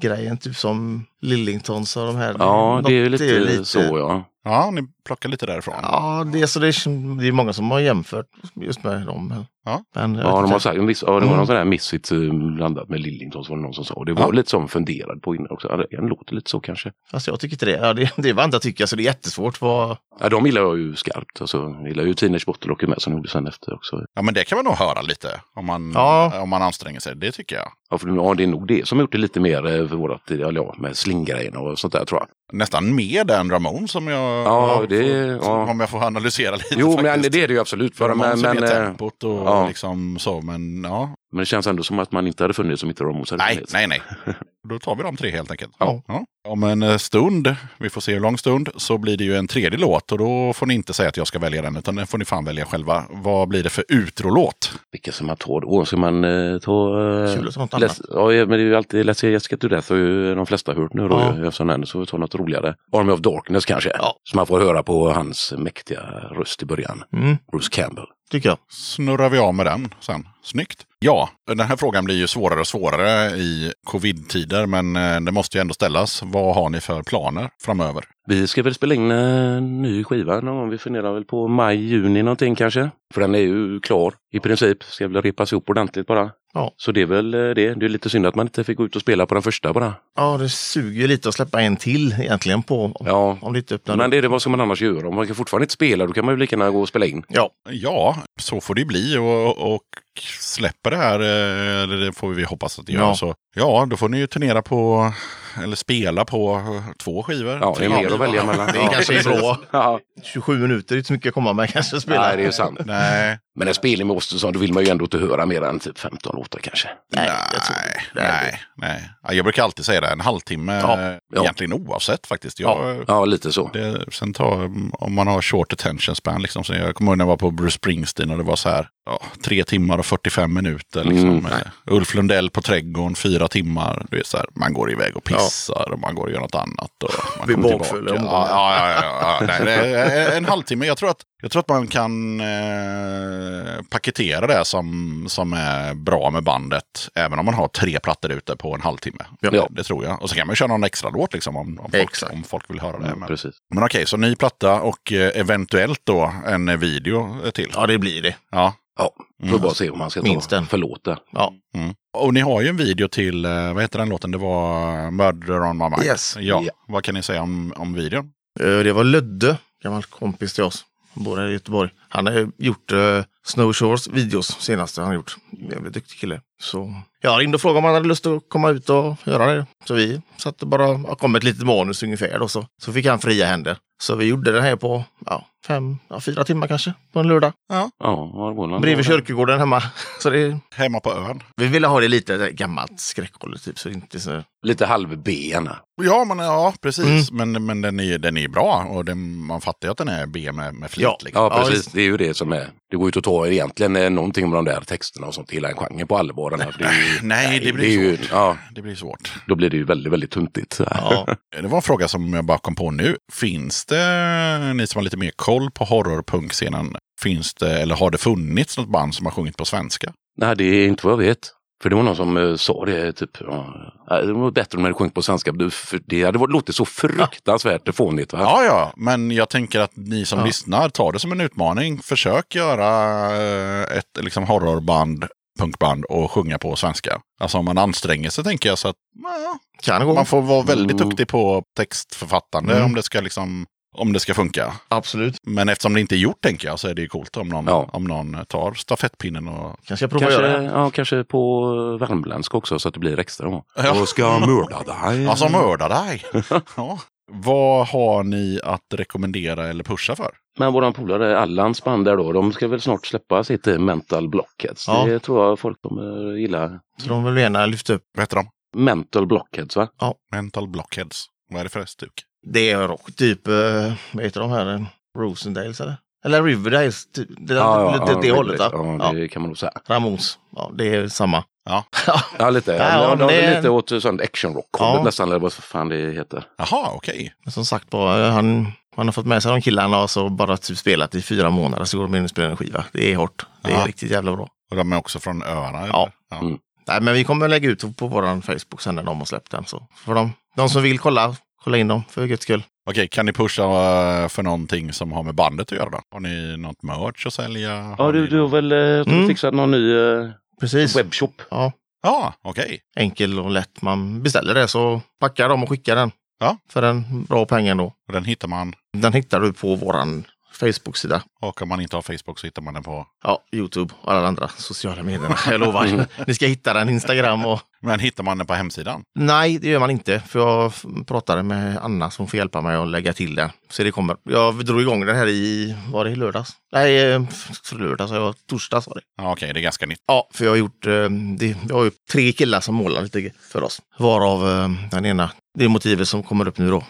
college-grejen, typ som Lillingtons och de här. Ja, det är ju Något- lite, så ja. Ja, ni plockar lite därifrån. Ja, det är, så det, är, det är många som har jämfört just med dem. Ja. Men, Ja, de har sagt, en viss, ja, det var Mm. någon sån där Misfits eh, blandat med Lillingtons var det någon som sa. Och det var Ja. lite som funderad på innan också. Det låter lite så kanske. Fast jag tycker inte det. Ja, det, det är vad andra tycker, så det är jättesvårt. Vad, Ja, de gillar jag ju skarpt. Alltså, jag gillar ju Teenage Bottle med som de gjorde sen efter också. Ja, men det kan man nog höra lite om man, Ja. om man anstränger sig. Det tycker jag. Ja, för, ja, det är nog det som har gjort det lite mer eh, för vårat, ja, ja, med slinggrejerna och sånt där tror jag. Nästan mer än Ramon som jag... Ja, det- får- ja. Om jag får analysera lite Jo, men faktiskt. det är det ju absolut. För, Ramon men, men, eh, tempot och ja. liksom så, men ja. men det känns ändå som att man inte hade funnits som inte Ramos hade Nej, funnits. nej, nej. Då tar vi de tre helt enkelt. Ja. Om en eh, stund, vi får se hur lång stund, så blir det ju en tredje låt. Och då får ni inte säga att jag ska välja den, utan den får ni fan välja själva. Vad blir det för utrolåt? Vilka ska man ta då? Ska man eh, ta... Eh, Kul att ta något annat. Ja, ja, men det är ju alltid Let's say Jessica to Death har ju de flesta hört nu då. Ja. Ja. Eftersom den, så vi tar något roligare. Army of Darkness kanske. Ja. Så man får höra på hans mäktiga röst i början. Mm, Bruce Campbell. tycker jag. Snurrar vi av med den sen. Snyggt. Ja, den här frågan blir ju svårare och svårare i covid-tider, men eh, det måste ju ändå ställas. Vad har ni för planer framöver? Vi ska väl spela in en ny skiva någon gång. Vi funderar väl på maj, juni någonting kanske. För den är ju klar i princip. Ska väl repas ihop ordentligt bara. Ja. Så det är väl eh, det. Det är lite synd att man inte fick gå ut och spela på den första bara. Ja, det suger ju lite att släppa en till egentligen på om, Ja. om det inte öppnar. Men det är det vad ska man annars göra? Om man kan fortfarande inte spela då kan man ju lika gärna gå och spela in. Ja, Ja, så får det bli och, och släpper det här, eh, eller det får vi hoppas att det gör. Ja. Så, ja, då får ni ju turnera på, eller spela på eh, två skivor. Ja, det är mer att välja mellan. det kanske är bra. Ja. 27 minuter är inte så mycket att komma med kanske spela. Nej, det är ju sant. Nej, Men en spelning med Ostenson, då vill man ju ändå inte höra mer än typ 15 låtar kanske. Nej, nej, nej, nej. Ja, Jag brukar alltid säga det, en halvtimme, Ja, ja. egentligen oavsett faktiskt. Jag, Ja, lite så. det, sen tar, om man har short attention span, liksom, så jag kommer ihåg när jag var på Bruce Springsteen och det var så här, ja, tre timmar och 45 minuter. Liksom, Mm. Ulf Lundell på Trädgården, fyra timmar. Det är så här, man går iväg och pissar och man går och gör något annat. Och man Blir bakfull Ja, ja, ja, ja, ja. Nej, en halvtimme. Jag tror att, jag tror att man kan eh, paketera det som, som är bra med bandet. Även om man har tre plattor ute på en halvtimme. Ja. Det, det tror jag. Och så kan man köra någon extra låt liksom, om, om, folk, om folk vill höra det. Mm, Men, precis. men okej, så ny platta och eh, eventuellt då en eh, video eh, till. Ja, det blir det. Ja. Ja, får Mm. bara se om man ska Minst ta en. förlåt där. Ja, Mm. Och ni har ju en video till, eh, vad heter den låten? Det var Murder on my mind. Yes. Ja. Ja. Vad kan ni säga om, om videon? Eh, det var Lödde, gammal kompis till oss. Han bor här i Göteborg. Han har gjort Snow Shores videos senaste han har gjort. Jävligt duktig kille. Så jag ringde och frågade om han hade lust att komma ut och göra det. Så vi satte bara, har kommit ett litet manus ungefär då så. Så fick han fria händer. Så vi gjorde det här på ja, fem, ja, fyra timmar kanske på en lördag. Ja, ja, Bredvid kyrkogården hemma. Så det, Hemma på ön. vi ville ha det lite gammalt skräckhållet typ. Så inte så... Lite halv-B gärna. Ja, men, ja precis. Mm. Men, men den är ju den är bra och den, man fattar ju att den är B med, med flit. Ja. liksom. Ja, precis. det är ju det som är. Det går ju inte att ta egentligen eh, någonting om de där texterna och sånt, hela en genre på allvar. Här. Det ju, Nej, det blir ju, svårt. Ja, Det blir svårt. då blir det ju väldigt, väldigt tuntigt. Ja. Det var en fråga som jag bara kom på nu. Finns det, ni som har lite mer koll på horrorpunkscenen, finns det eller har det funnits något band som har sjungit på svenska? Nej, det är inte vad jag vet. För det var någon som eh, sa det, typ, ja, det var bättre om de hade sjungit på svenska. För Det hade låtit så fruktansvärt fånigt. Va? Ja, ja, men jag tänker att ni som Ja. lyssnar, tar det som en utmaning. Försök göra eh, ett liksom, horrorband, punkband och sjunga på svenska. Alltså om man anstränger sig tänker jag så att ja, Kan gå. man får vara väldigt Mm. duktig på textförfattande Mm. om det ska liksom om det ska funka. Absolut. Men eftersom det inte är gjort tänker jag så är det ju coolt om någon, Ja. om någon tar stafettpinnen och... Kanske jag provar Kanske, göra det. ja, kanske på värmländska också så att det blir extra. Då. Ja. Jag ska mörda dig. Alltså mörda dig! ja. Vad har ni att rekommendera eller pusha för? Men våran polare Allans band där då, de ska väl snart släppa sitt eh, Mental Blockheads. Ja. Det tror jag folk kommer gilla. Så de vill gärna lyfta upp. Vad heter de? Mental Blockheads va? Mental Blockheads. Vad är det för stuk? Det är rock, typ, eh, vad heter de här? Rosendales eller? Eller Riverdales, typ, det, lite åt det hållet. va? Ja, Ja. det kan man nog säga. Ramones, ja det är samma. Ja. Ja, lite. Ja, Ja, det är lite åt sånt actionrock Ja. nästan, eller vad fan det heter. Jaha, okej. Men som sagt bara, han, han har fått med sig de killarna och så bara typ spelat i fyra månader så går de in och spelar en skiva. Det är hårt. Det är Ja. riktigt jävla bra. Och de är också från öarna? eller? Ja. ja. Mm. Nej, men vi kommer lägga ut på vår Facebook sen när de har släppt den. Så för de, de som vill kolla, kolla in dem för guds skull. Okej, kan ni pusha eh, för någonting som har med bandet att göra då? Har ni något merch att sälja? Ja, Har du, ni du har väl eh, Mm. fixat någon ny eh, Precis. webbshop? Ja, Ja, okej. enkel och lätt. Man beställer det så packar de och skickar den. Ja. För en bra peng ändå. Och Den hittar man. Den hittar du på våran Facebook-sida. Och om man inte har Facebook så hittar man den på... Ja, Youtube och alla andra sociala medierna. Jag lovar. Ni ska hitta den, Instagram och... Men hittar man den på hemsidan? Nej, det gör man inte. För jag pratade med Anna som får hjälpa mig att lägga till den. Så det kommer. Jag drog igång den här i, var det i lördags? Nej, eh, för lördags, jag torsdags var det. Ja, Okej, det är ganska nytt. Ja, för jag har gjort, eh, det, jag har ju tre killar som målar lite för oss. Varav eh, den ena, det är motivet som kommer upp nu då.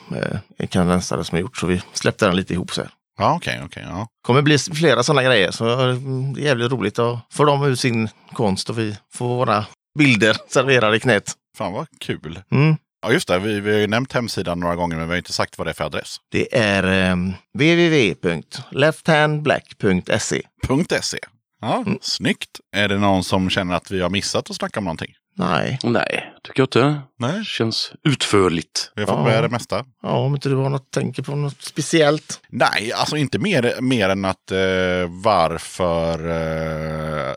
En kanadensare som har gjort, så vi släppte den lite ihop så här. Ja, okej, okej. ja. kommer bli flera sådana grejer. Så eh, det är jävligt roligt att få dem ut sin konst och vi får våra bilder serverade i knät. Fan vad kul. Mm. Ja, just det. Vi, vi har ju nämnt hemsidan några gånger, men vi har inte sagt vad det är för adress. Det är eh, www.lefthandblack.se. .se. Ja, snyggt. Är det någon som känner att vi har missat att snacka om någonting? Nej, Nej, tycker jag inte. Nej. Känns utförligt. Vi har fått Ja. med det mesta. ja, om inte du har något, tänker på något speciellt. Nej, alltså inte mer, mer än att eh, varför, eh,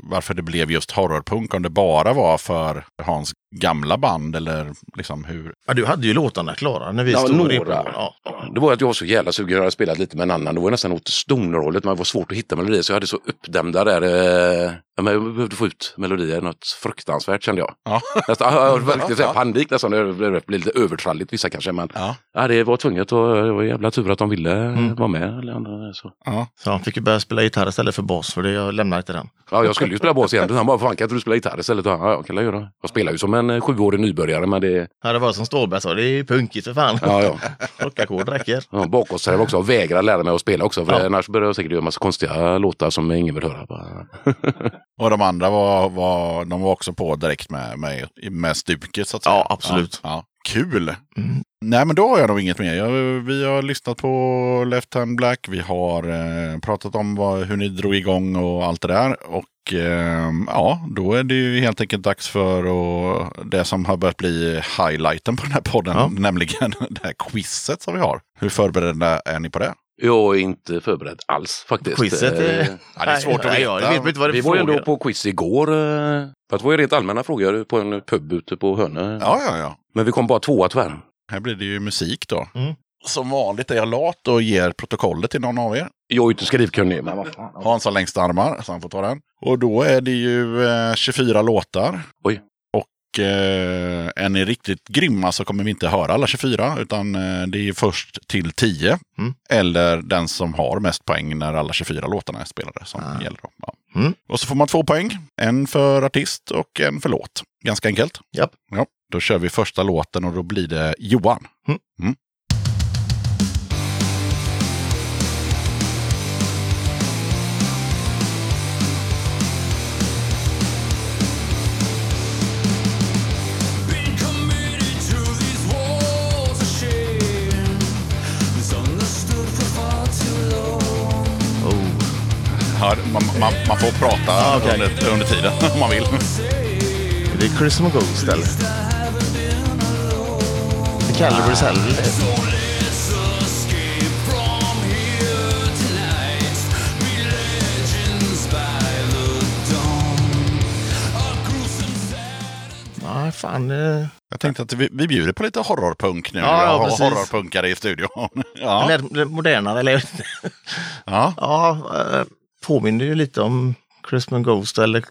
varför det blev just horrorpunk. Om det bara var för Hans gamla band eller liksom hur. Ja, du hade ju låtarna klara när vi Ja, stod några. Ja. Det var att jag var så jävla sugen. Jag hade spelat lite med en annan. Det var nästan åt stonerhållet. Men det var svårt att hitta melodier. Så jag hade så uppdämda där. Eh, jag behövde få ut melodier. Något fruktansvärt kände jag. Ja. Nästan, ja, jag var riktigt så här panik nästan. Det blev blev lite övertralligt vissa kanske. Men Ja. ja, det var tvunget. Och det var jävla tur att de ville Mm. vara med. Eller andra, så. Ja. Så han fick ju börja spela gitarr istället för bas, för det jag lämnade till den. Ja, jag skulle ju spela bas igen. Han bara, fan kan inte du spela gitarr istället? Ja, jag kan jag göra. Jag spelar ju som en eh, sjuårig nybörjare. Men det, Ja, det var som Stålberg sa, det är punkigt för fan. ja, ja. Rockackord räcker. Ja, bakåtsträv också vägrar lära mig att spela också. För Ja. annars börjar jag säkert göra massa konstiga låtar som ingen vill höra. Och de andra var, var, de var också på direkt med, med, med stuket så att säga. Ja, absolut. Ja, ja. Kul! Mm. Nej, men då har jag nog inget mer. Jag, vi har lyssnat på Left Hand Black. Vi har eh, pratat om vad, hur ni drog igång och allt det där. Och eh, ja, då är det ju helt enkelt dags för och det som har börjat bli highlighten på den här podden. Ja. Nämligen det här quizet som vi har. Hur förberedda är ni på det? Jag är inte förberedd alls faktiskt. Quizet är... Eh, Ja, det är svårt att veta. Jag vet inte vad det Vi var ju ändå på quiz igår. eh, Fast det var ju rent allmänna frågor på en pub ute på Hönö. Ja, ja, ja. Men vi kom bara tvåa tyvärr. Här blir det ju musik då. Mm. Som vanligt är jag lat och ger protokollet till någon av er. Jag är ju inte skrivkunnig. Men vad fan. Hans har längst armar, så han får ta den. Och då är det ju eh, 24 låtar. Oj. Eh, är ni riktigt grymma så kommer vi inte höra alla 24, utan eh, det är först till 10. Mm. Eller den som har mest poäng när alla 24 låtarna är spelade som Ah. gäller. Ja. Mm. Och så får man två poäng. En för artist och en för låt. Ganska enkelt. Japp. Ja. Då kör vi första låten och då blir det Johan. Mm. Ja, man, man, man får prata Ah, okej. under, under tiden om man vill. Det är Christmas Ghost eller? Det kallar vi det Nej, fan. eh, Jag tänkte att vi, vi bjuder på lite horrorpunk nu. Ja, ja, precis. horrorpunkare i studion. ja. Eller modernare, eller Ja. Ja, eh, påminner ju lite om Christmas Ghost eller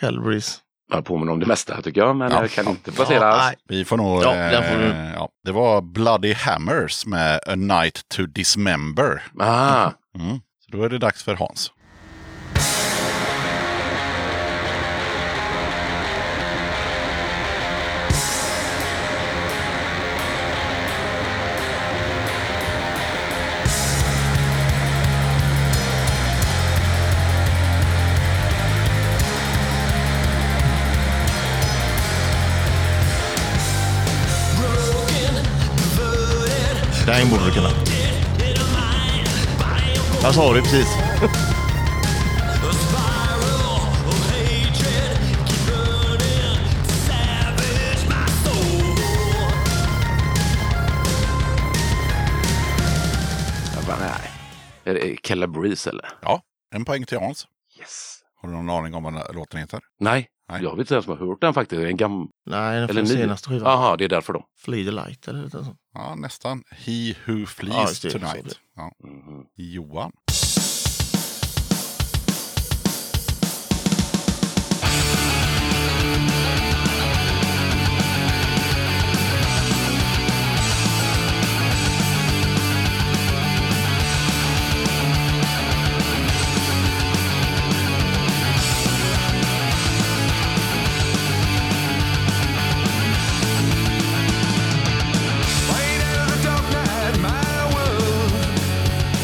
Calvaries. Jag påminner om det mesta tycker jag. Men Ja. jag kan inte placera. nej. Vi får nog... Ja, får eh, ja. Det var Bloody Hammers med A Night to Dismember. Ah, Mm. Så då är det dags för Hans. Den borde du kunna. Jag sa det precis. jag bara, nej. Är det Calabrese eller? Ja, en poäng till Hans. Yes. Har du någon aning om vad låten heter? Nej, Nej. Jag vet inte ens om jag har hört den faktiskt. Är En gam... Nej, den Eller från ny. senaste skivan. Jaha, det är därför då. Flee the light eller något sånt. Ja, nästan. He who Ja, flees så tonight. Ja. Mhm. Johan.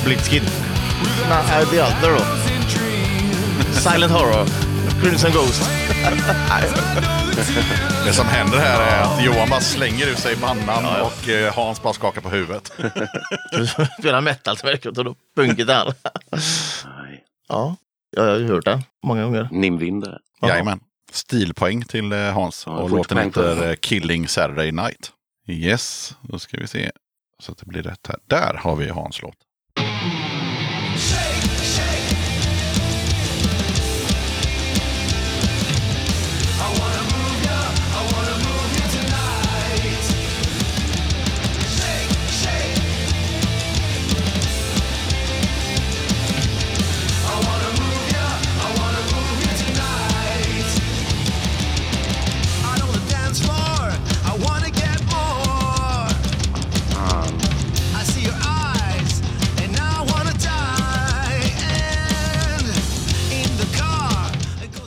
Blitzkid. Nej, The Other då. Silent Horror. Crimson Ghost. Det som händer här är att Johan bara slänger ut sig i pannan och eh, Hans bara skakar på huvudet. Spelar metal det punkigt där. Nej. Ja, jag har ju hört den många gånger. Nimvind där. Jaha. Jajamän. Stilpoäng till eh, Hans. Ja, och låten heter eh, Killing Saturday Night. Yes, då ska vi se. Så att det blir rätt här. Där har vi Hans låt.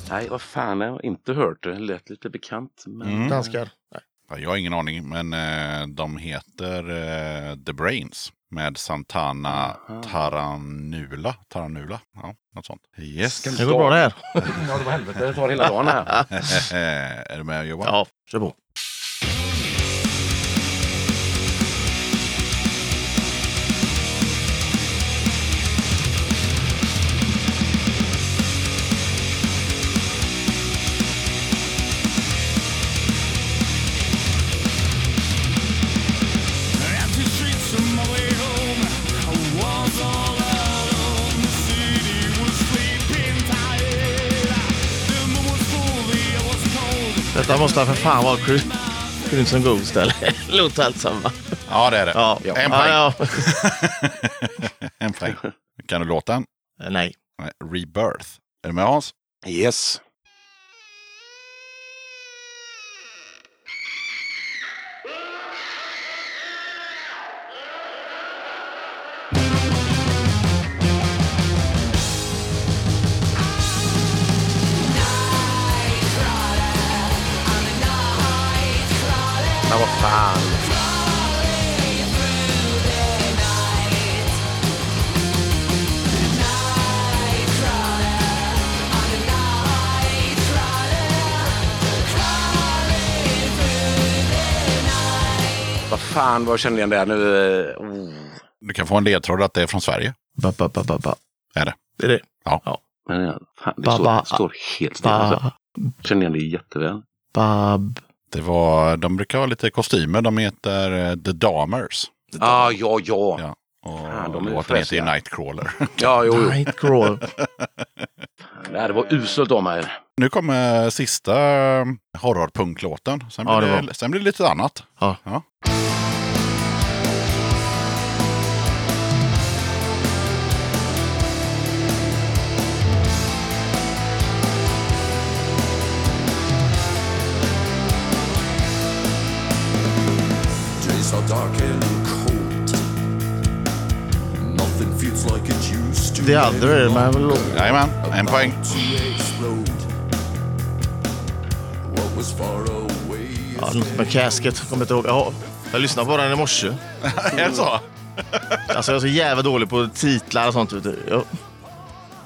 Nej, vad fan, jag har inte hört det. Lät lite bekant. Men... Mm. Danskar. Nej. Ja, Jag har ingen aning, men eh, de heter eh, The Brains med Santana Taranula. Taranula, ja, något sånt. Yes. Det går bra det här. Ja, det var helvete. Det tar hela dagen här. är du med Johan? Ja, kör på. Detta måste för fan vara Cri- Crimson Ghost eller? Låter allt samma. Ja, det är det. Ja, En poäng. ja. En poäng. Kan du låten? Nej. Nej, Rebirth. Är du med Hans? Yes. Men vad fan. Vad fan, vad känner jag där nu? eh, Oh. Du kan få en ledtråd att det är från Sverige. Ba, ba, ba, ba, ba. Är det? Det är det. Men ja, fan, det Ba, står, ba. står helt still. Alltså. Ba, Känner igen det jätteväl. bab. Det var, de brukar ha lite kostymer. De heter eh, The Damers. Ah, ja, ja. Ja. Och Fan, de är låten heter ju. Nightcrawler. Ja, jo, jo. Nightcrawl. Nej, det var uselt av mig. nu kommer sista eh, horrorpunklåten. Sen, Ja, blir det sen blir det lite annat. Ja. Ja. Are dark and cold. Nothing feels like it used to. The Other är med väl. Jajamän, en poäng. To explode. What was far away is Ja, något med Casket. Kommer inte ihåg. Ja, jag lyssnade på den i morse. är det så? Alltså jag är så jävla dålig på titlar och sånt. Vet du. Ja.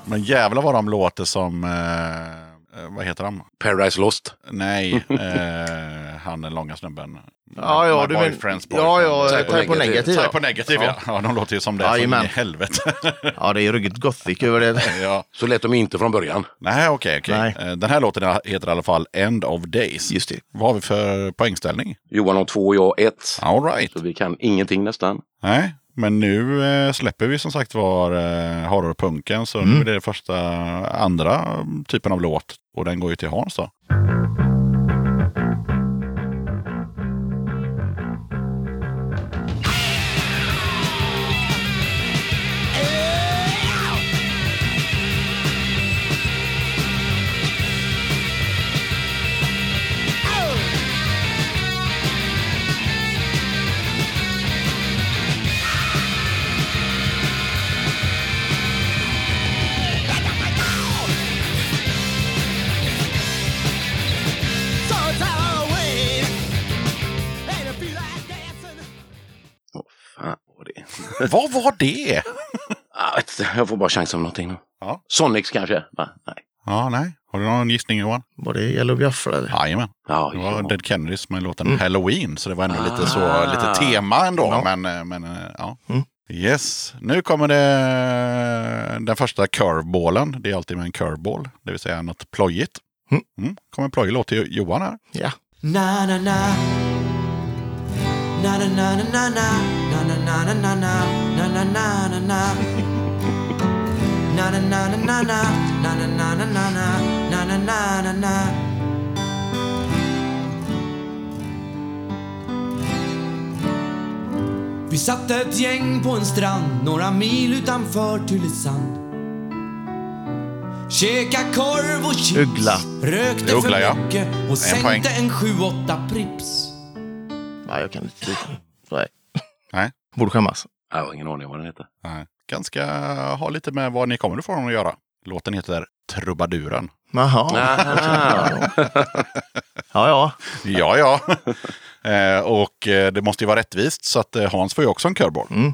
Men jävlar vad de låter som... Eh, vad heter han? Paradise Lost. Nej, eh, han den långa snubben. Ja, ja, My du men... boyfriend's Ja, ja. Type på negativ. Type Ja. på negativ, ja. ja. de låter ju som det. Som i helvete. ja, det är ruggigt gothic över det. ja. Så lät de inte från början. Nej, okej, okej. Nej. Eh, Den här låten heter i alla fall End of Days. Just det. Vad har vi för poängställning? Johan har två och jag ett. All right. Så vi kan ingenting nästan. Nej, men nu eh, släpper vi som sagt var eh, horrorpunken. Så Mm. nu är det första, andra typen av låt. Och den går ju till Hans då. Vad var det? Jag, får bara chansa om någonting. nu. Ja. Sonics kanske? Va? Nej. Ja, nej. Har du någon gissning Johan? Var det Yellow Biafra? eller? Jajamän. Ja, Det var. Dead Kennedys med låten Halloween. Så det var ändå lite, så, Ah. lite tema ändå. Ja. Men, eh, men eh, ja. Mm. Yes, nu kommer det den första curveballen. Det är alltid med en curveball, det vill säga något plojigt. Mm. Mm. Kommer en plojig låt till Johan här. Ja. Na na na. Na na na na na na. Na na na na na na. Na na na na na. Na na na na na na. Na na na na na na. Na na na na na. Vi satt ett gäng på en strand några mil utanför Tylösand. Käka korv och chips. Uggla. Rökte Uggla, för ja. mycket och En sänkte poäng. en 7-8 Prips. Nej, jag kan inte. Nej. Nej. Borde skämmas. Jag har ingen aning vad den heter. Nej. Ganska ha lite med var ni kommer ifrån att göra. Låten heter Trubaduren. Jaha. Aha. Ja, ja. Ja, ja. eh, och eh, det måste ju vara rättvist så att eh, Hans får ju också en curveball. Mm.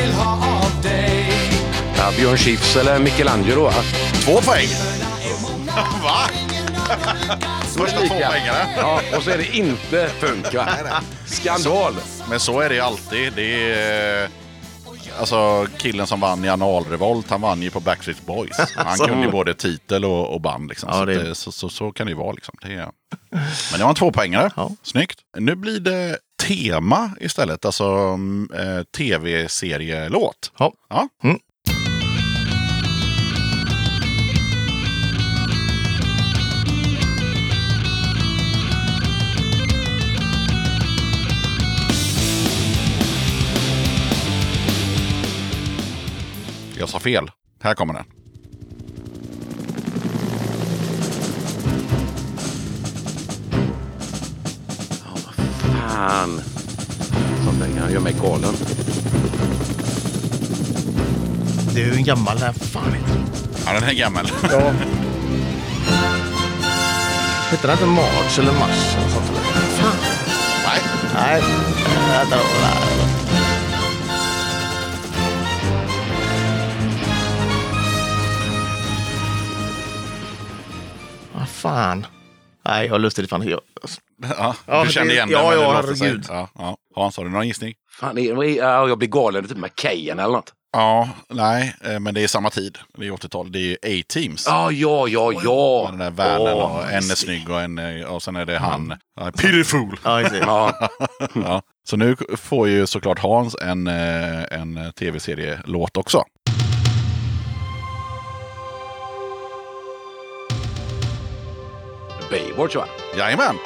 Vill ha av dig. Ja, Björn Skifs eller Michelangelo va? Två poäng! Va? Första två lika. poängarna. Ja, och så är det inte punk va? Skandal! Men så är det alltid. Det är... eh, Alltså killen som vann i analrevolt, han vann ju på Backstreet Boys. Han kunde ju både titel och, och band. Liksom. Ja, så, det- det... så, så, så kan det ju vara. Liksom. Det är... Men det var en tvåpoängare. Ja. Snyggt. Nu blir det tema istället. Alltså mm, eh, tv-serielåt. Ja. Ja. Mm. Jag sa fel. Här kommer den. Fan. Sånt där kan göra mig galen. Det är ju en gammal där. Fan? Ja, den är gammal. Ja. Hette den inte March eller Mars? Eller sånt, eller? Fan. Nej. Nej. Vänta då. Vad fan. Nej, jag har lust till fan. Jag, Ja, Ja, du kände det- igen ja, ja, det låter sig- herregud. Ja, ja. Hans, har du någon gissning? Fan, är, är, ja, jag blir galen. Typ McKayen eller något. Ja, nej, eh, men det är samma tid. Det är 80-tal. Det är ju A-Teams. Ja, ja, ja, ja. Den där Vernen Åh, och en är snygg och, en, är- och sen är det han. Ja, Pitiful! ja. Ja, Ja. Så nu får ju såklart Hans en, eh, en tv-serielåt också. Baywatch va? Jajamän!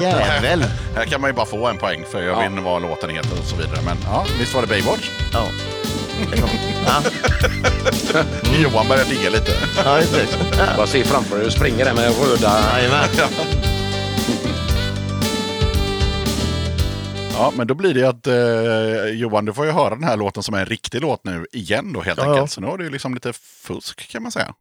Jävel. Här kan man ju bara få en poäng för jag Ja. vet inte vad låten heter och så vidare. Men ja, visst var det Baywatch? Ja. Ja, Johan börjar digga lite. ja exakt. Bara se framför dig och springer där med röda... Jajamän. Ja, men då blir det att eh, Johan, du får ju höra den här låten som är en riktig låt nu igen då helt Ja, enkelt. ja. Så nu har du ju liksom lite fusk kan man säga.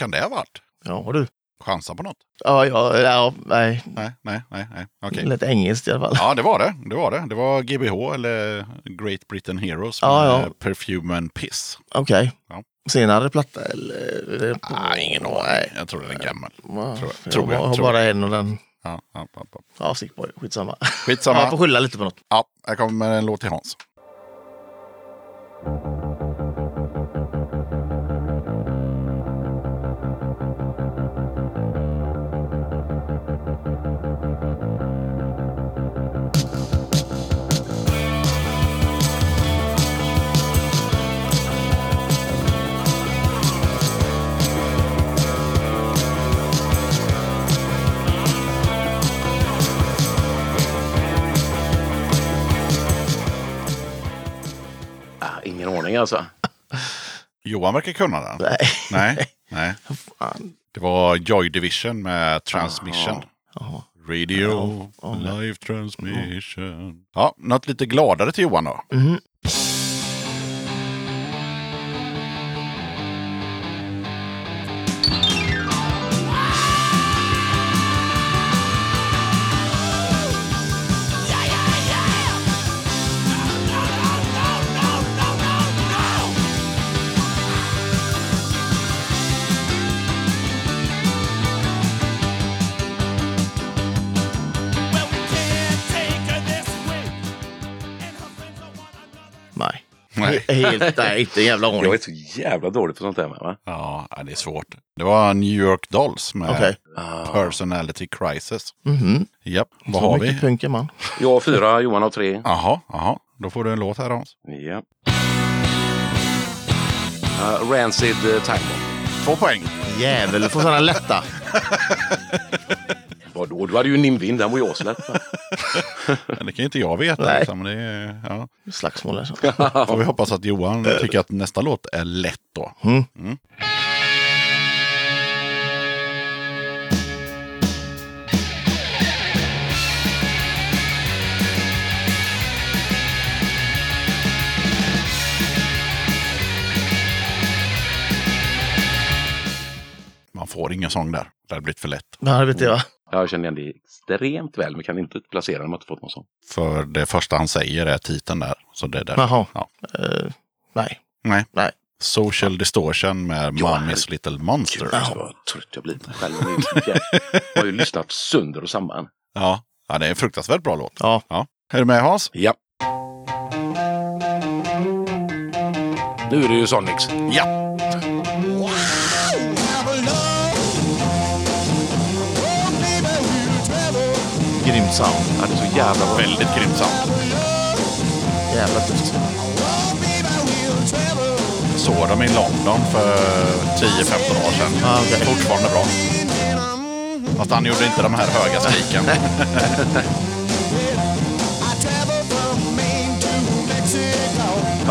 Kan det ha varit? Ja, du. Chansa på något? Ja, ja, ja, nej. Nej, nej, nej, nej. Okej. Lite engelskt i alla fall. Ja, det var det. Det var det. Det var GBH eller Great Britain Heroes Ja, ja. Perfume and Piss. Okej. Ja. Senare platta eller? Nej, ingen aning. Jag tror den är gammal. Ja, Tror- jag tror jag, har tror bara en och den. Ja, ja, ja, ja. Ja, Sickboy. Skitsamma. Skitsamma. Ja, får skylla lite på något. Ja, här kommer en låt till Hans. Aning alltså. Johan verkar kunna den. Nej. Nej. Nej. Det var Joy Division med Transmission. Jaha. Radio, Ja, live transmission. Ja, något lite gladare till Johan då. Mhm. Helt, nej, inte en jävla Jag ordning. är så jävla dålig på sånt där med va? Ja, det är svårt. Det var New York Dolls med Okej. Personality Crisis. Mhm. Japp, vad Så har vi? punk är man. Jag har fyra, Johan har tre. Jaha, jaha. Då får du en låt här Hans. Ja. Uh, Rancid uh, Tango. Två poäng. Jävel, du får sådana lätta. Vadå, du hade ju Nimvin, den var ju aslätt. va? Men det kan ju inte jag veta. Nej. Liksom. Det är, ja. Slagsmål alltså. Får vi hoppas att Johan tycker att nästa låt är lätt då. Mm. Mm. Man får ingen sång där. Det hade blivit för lätt. Ja, det vet jag. Jag känner igen det extremt väl, men kan inte placera den om jag inte fått någon sån. För det första han säger är titeln där. Så det är där. Jaha. Ja. Eh, nej. Nej. Nej. Social Distortion med Ja, Mummy's Little Monster. Gud vad trött jag blir på själv. Jag har ju lyssnat sönder och samman. Ja. ja, det är en fruktansvärt bra låt. Ja. Ja. Är du med Hans? Ja. Nu är det ju Sonics. Ja. Grymt sound. Ja, det är så jävla bra. Väldigt grymt sound. Jävla tufft. Såg dem i London för 10-15 år sedan. Ah, okej. Fortfarande bra. Fast han gjorde inte de här höga skriken.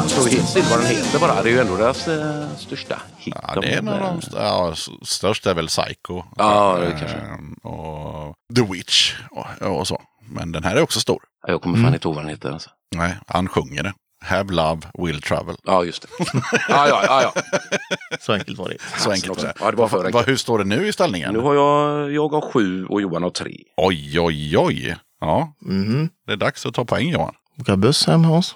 Ju helt still vad den heter bara. Det är ju ändå deras eh, största hit. Ja, det är en av de st- ja, största är väl Psycho. Ja, det Eh, kanske. Och The Witch och, och så. Men den här är också stor. Ja, Jag kommer fan inte ihåg vad den heter. Alltså. Nej, han sjunger det. Have love, will travel. Ja, just det. Ja, ja, ja, ja. Så enkelt var det. Så enkelt också. är det. Ja, det var för enkelt. Hur står det nu i ställningen? Nu har jag, jag har sju och Johan har tre. Oj, oj, oj. Ja, Mhm. det är dags att ta poäng Johan. Åka buss hem Hans.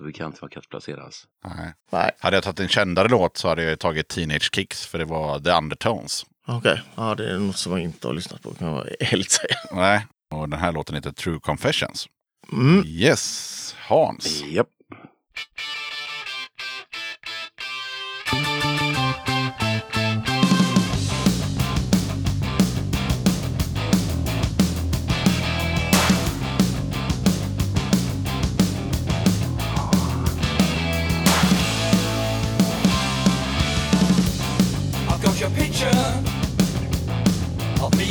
Bekant vad kan placeras. Nej. Nej. Hade jag tagit en kändare låt så hade jag tagit Teenage Kicks för det var The Undertones. Okej. Ja, det är något som jag inte har lyssnat på kan jag helt säga. Nej. Och den här låten heter True Confessions. Mm. Yes, Hans. Japp. I've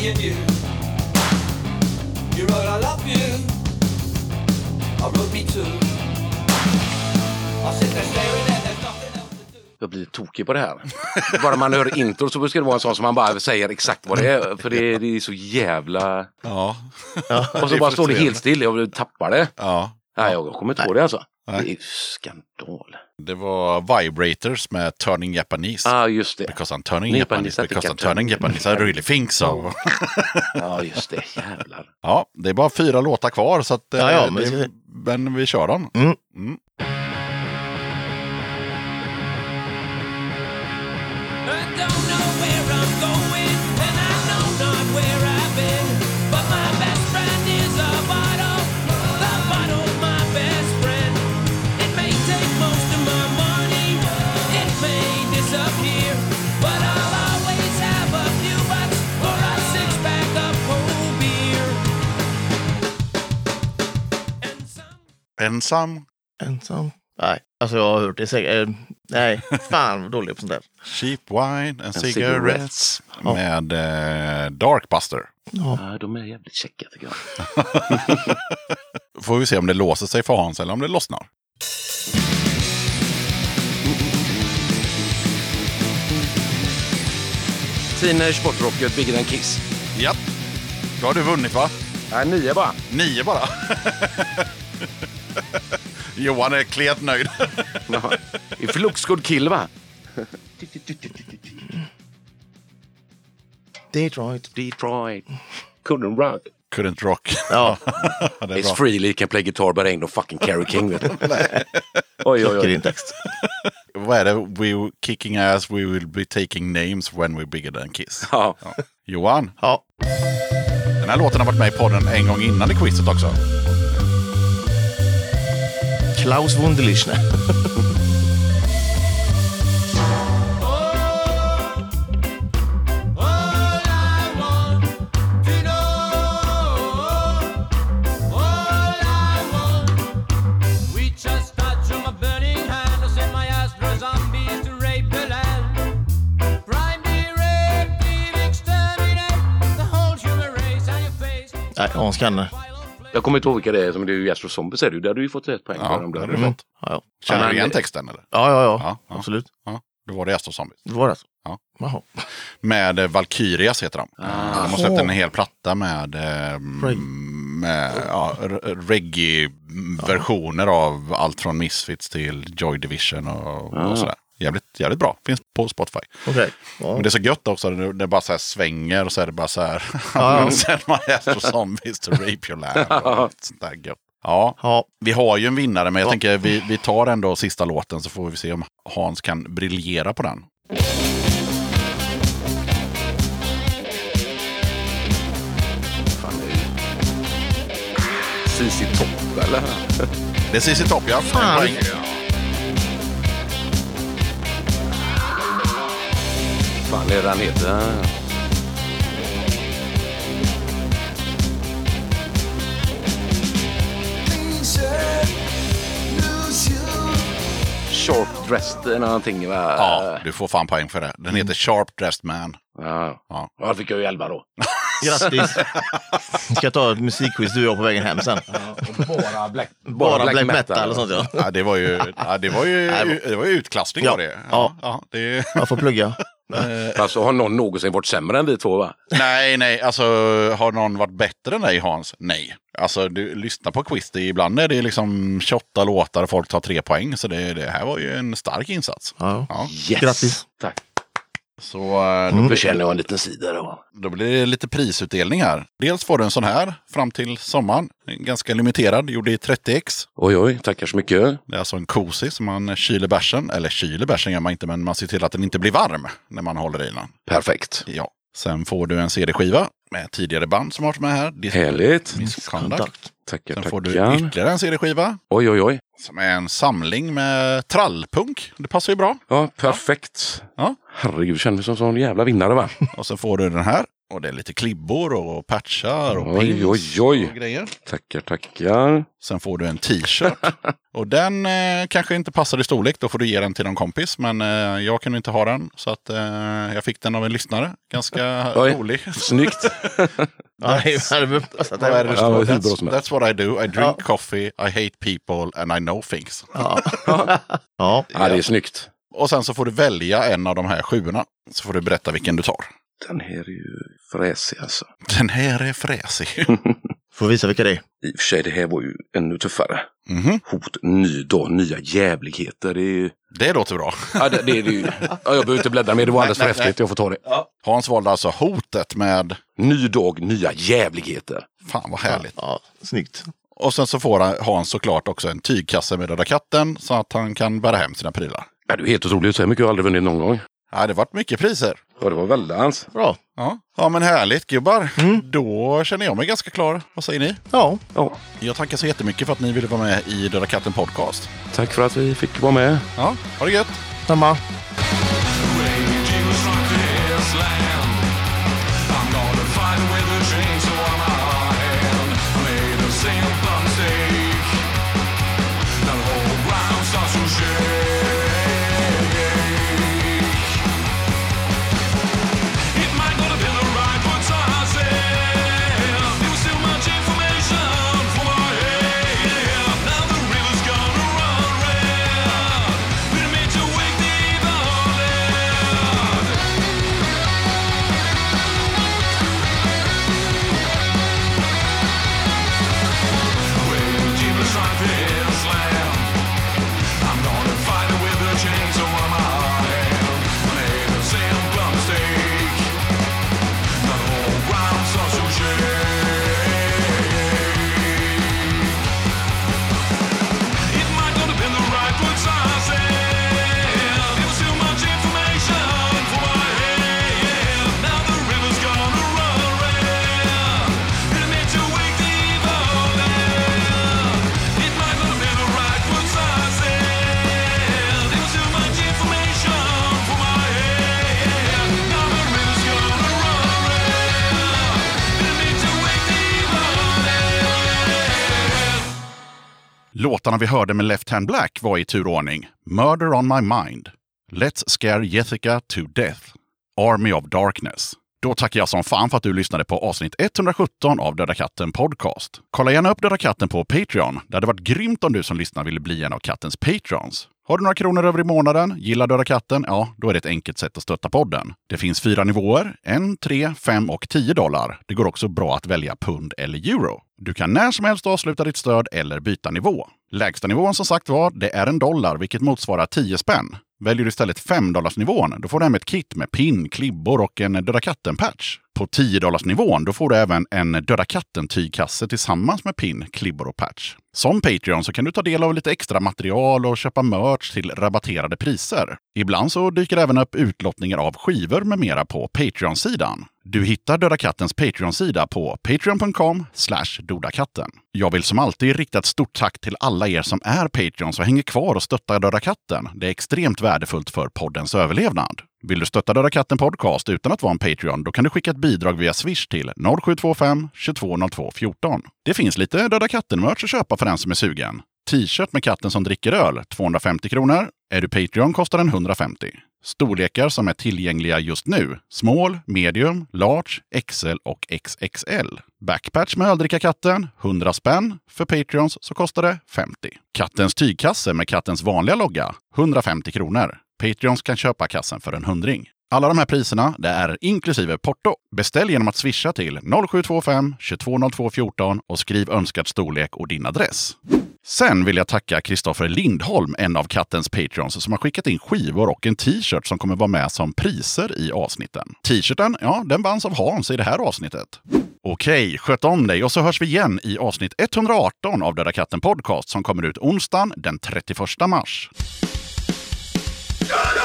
and you. You wrote I love you. I wrote me too. I sit there staring do. Jag blir tokig på det här. bara man hör intro så ska det vara en sån som man bara säger exakt vad det är. För det, det är så jävla... Ja. Och så bara står det helt still. Jag tappar det. Ja. Nej, jag kommer inte på det alltså. Nej. Det är ju skandal. Det var Vibrators med Turning Japanese. Ja, ah, just det. Because I'm turning Japanese, Japanese, because I'm turning Japanese, I really think so. Ja, just det. Jävlar. Ja, det är bara fyra låtar kvar så att, eh, Ja, ja, men det, vi- men vi kör dem. Mm. Mm. Ensam. Ensam. Nej, alltså jag har hört det säkert. Eh, nej, fan vad dålig på sånt där. Cheap wine and, cigarettes. cigarettes. Ja. Med eh, Darkbuster. Ja, de är jävligt käcka tycker jag. Får vi se om det låser sig för Hans eller om det lossnar. Teenage Botrocket Bigger Than Kiss. Ja. Då har du vunnit va? Nej, nio bara. Nio bara. Johan är klent nöjd. Jaha. If looks good kill va? Detroit. Detroit. Couldn't rock. Couldn't rock. Ja, Ja, det är It's bra. freely can play guitar but ain't no fucking Carrie King. Vet du. oj, oj, oj. text. Vad är det? We kicking ass, we will be taking names when we're bigger than Kiss. Ja. Johan, Ja, den här låten har varit med i podden en gång innan i quizet också. Klaus Wunderlichner. Nej, Hans kan. Jag kommer inte ihåg vilka det är, som det är ju Astro Zombies är det ju. Där hade du ju fått ett poäng Ja, det har du fått. Ja, ja. Känner Ja, du igen men- texten eller? Ja, ja, ja. Ja, ja. Absolut. Ja, då var det Astro Zombies. Det var det alltså? Ja. Jaha. Med eh, Valkyrias heter de. de har släppt en hel platta med, eh, med ja, reggae-versioner av allt från Misfits till Joy Division och, och sådär. Jävligt, jävligt bra. Finns på Spotify. Okej. Ja. Men det är så gött också. Det det bara så här svänger och så är det bara så här. Ja. Send my Astro Zombies to rape your land. Sånt där gött. Ja, Ja, vi har ju en vinnare men jag Ja. tänker vi, vi tar ändå sista låten så får vi se om Hans kan briljera på den. Fan, det är ju... CC Topp eller? Det är CC Topp ja. Fan. Fan är det han heter? Sharp Dressed eller någonting va? Ja, du får fan poäng för det. Den heter Sharp Dressed Man. Ja. Ja. ja. Då fick jag ju elva då. grattis. Vi ska ta ett musikquiz du och jag på vägen hem sen. Bara black, Bara black, metal och sånt ja. Ja, det var ju, ja, det var ju, det var ju utklassning Ja. var det. Ja. ja det. Jag får plugga. Alltså har någon någonsin varit sämre än vi två va? Nej, nej, alltså har någon varit bättre än dig Hans? Nej. Alltså du lyssnar på quiz, det, är- ibland är det liksom 28 låtar och folk tar tre poäng. Så det, det här var ju en stark insats. Ja. Ja. Yes! Grattis. Tack. Så eh, Mm. då, Då känner jag en liten sida då. då blir det lite prisutdelning här. Dels får du en sån här fram till sommaren. Ganska limiterad, gjord i 30x. Oj oj, tackar så mycket. Det är alltså en cozy som man kyler bärsen. Eller kyler bärsen gör man inte, men man ser till att den inte blir varm när man håller i den. Perfekt. Ja. Sen får du en CD-skiva med tidigare band som har varit med här. Dis- Härligt. Misconduct. Tackar, Sen får du tackar. ytterligare en CD-skiva Oj oj oj. som är en samling med trallpunk. Det passar ju bra. Ja, perfekt. Ja. Herregud, känner mig som en jävla vinnare va? Och sen får du den här. Och det är lite klibbor och patchar och Oj, pins oj, oj. och grejer. Tackar, tackar. Sen får du en t-shirt. och den eh, kanske inte passar i storlek. Då får du ge den till någon kompis. Men eh, jag kunde inte ha den. Så att eh, jag fick den av en lyssnare. Ganska Oj. rolig. Snyggt. Bra that's, that's what I do. I drink coffee, I hate people and I know things. Ja. ja. Ja, det är snyggt. Och sen så får du välja en av de här sjuorna. Så får du berätta vilken du tar. Den här är ju fräsig alltså. Den här är fräsig. Får visa vilka det är. I och för sig, det här var ju ännu tuffare. Mhm. Hot, ny dag, nya jävligheter. Det är ju... Det låter bra. Ja, det, det är det ju. Ja, jag behöver inte bläddra mer, det var alldeles för nej, häftigt. Jag får ta det. Hans valde alltså hotet med... Ny dag, nya jävligheter. Fan vad härligt. Ja, snyggt. Och sen så får han- Hans såklart också en tygkasse med Röda katten så att han kan bära hem sina prylar. Ja, det är helt otroligt. Så här mycket har jag aldrig vunnit någon gång. Ja, det varit mycket priser. Ja, det var väldans. Bra. Ja, ja men härligt gubbar. Då känner jag mig ganska klar. Vad säger ni? Ja, Ja, Jag tackar så jättemycket för att ni ville vara med i Döda katten podcast. tack för att vi fick vara med. Ja, ha det gött! samma. Låtarna vi hörde med Left Hand Black var i turordning Murder on my mind, Let's Scare Jessica to Death, Army of Darkness. Då tackar jag som fan för att du lyssnade på avsnitt 117 av Döda katten Podcast. Kolla gärna upp Döda katten på Patreon. Det hade varit grymt om du som lyssnar ville bli en av kattens patrons. Har du några kronor över i månaden, gillar Döda katten, ja, då är det ett enkelt sätt att stötta podden. Det finns fyra nivåer, en, tre, fem och tio dollar. Det går också bra att välja pund eller euro. Du kan när som helst avsluta ditt stöd eller byta nivå. Lägsta nivån som sagt var, det är en dollar, vilket motsvarar 10 spänn. Väljer du istället 5 då får du hem ett kit med pin, klibbor och en Döda katten-patch. På 10 då får du även en Döda katten-tygkasse tillsammans med pin, klibbor och patch. Som Patreon så kan du ta del av lite extra material och köpa merch till rabatterade priser. Ibland så dyker det även upp utlottningar av skivor med mera på Patreon-sidan. Du hittar Döda Kattens Patreon-sida på patreon.com dodakatten. Jag vill som alltid rikta ett stort tack till alla er som är Patreons och hänger kvar och stöttar Döda katten. Det är extremt värdefullt för poddens överlevnad. Vill du stötta Döda katten Podcast utan att vara en Patreon, då kan du skicka ett bidrag via Swish till 0725 2202 14. Det finns lite Döda katten-merch att köpa för den som är sugen. T-shirt med katten som dricker öl, 250 kronor. Är du Patreon kostar den 150. Storlekar som är tillgängliga just nu. Small, medium, large, XL och XXL. Backpatch med öldrickarkatten, 100 spänn. För Patreons så kostar det 50. Kattens tygkasse med kattens vanliga logga, 150 kronor. Patreons kan köpa kassen för en hundring. Alla de här priserna det är inklusive porto. Beställ genom att swisha till 0725-220214 och skriv önskad storlek och din adress. Sen vill jag tacka Kristoffer Lindholm, en av kattens patreons, som har skickat in skivor och en t-shirt som kommer vara med som priser i avsnitten. T-shirten, ja, den vanns av Hans i det här avsnittet. Okej, sköt om dig och så hörs vi igen i avsnitt 118 av Döda katten Podcast som kommer ut onsdagen den 31 mars. Shut up!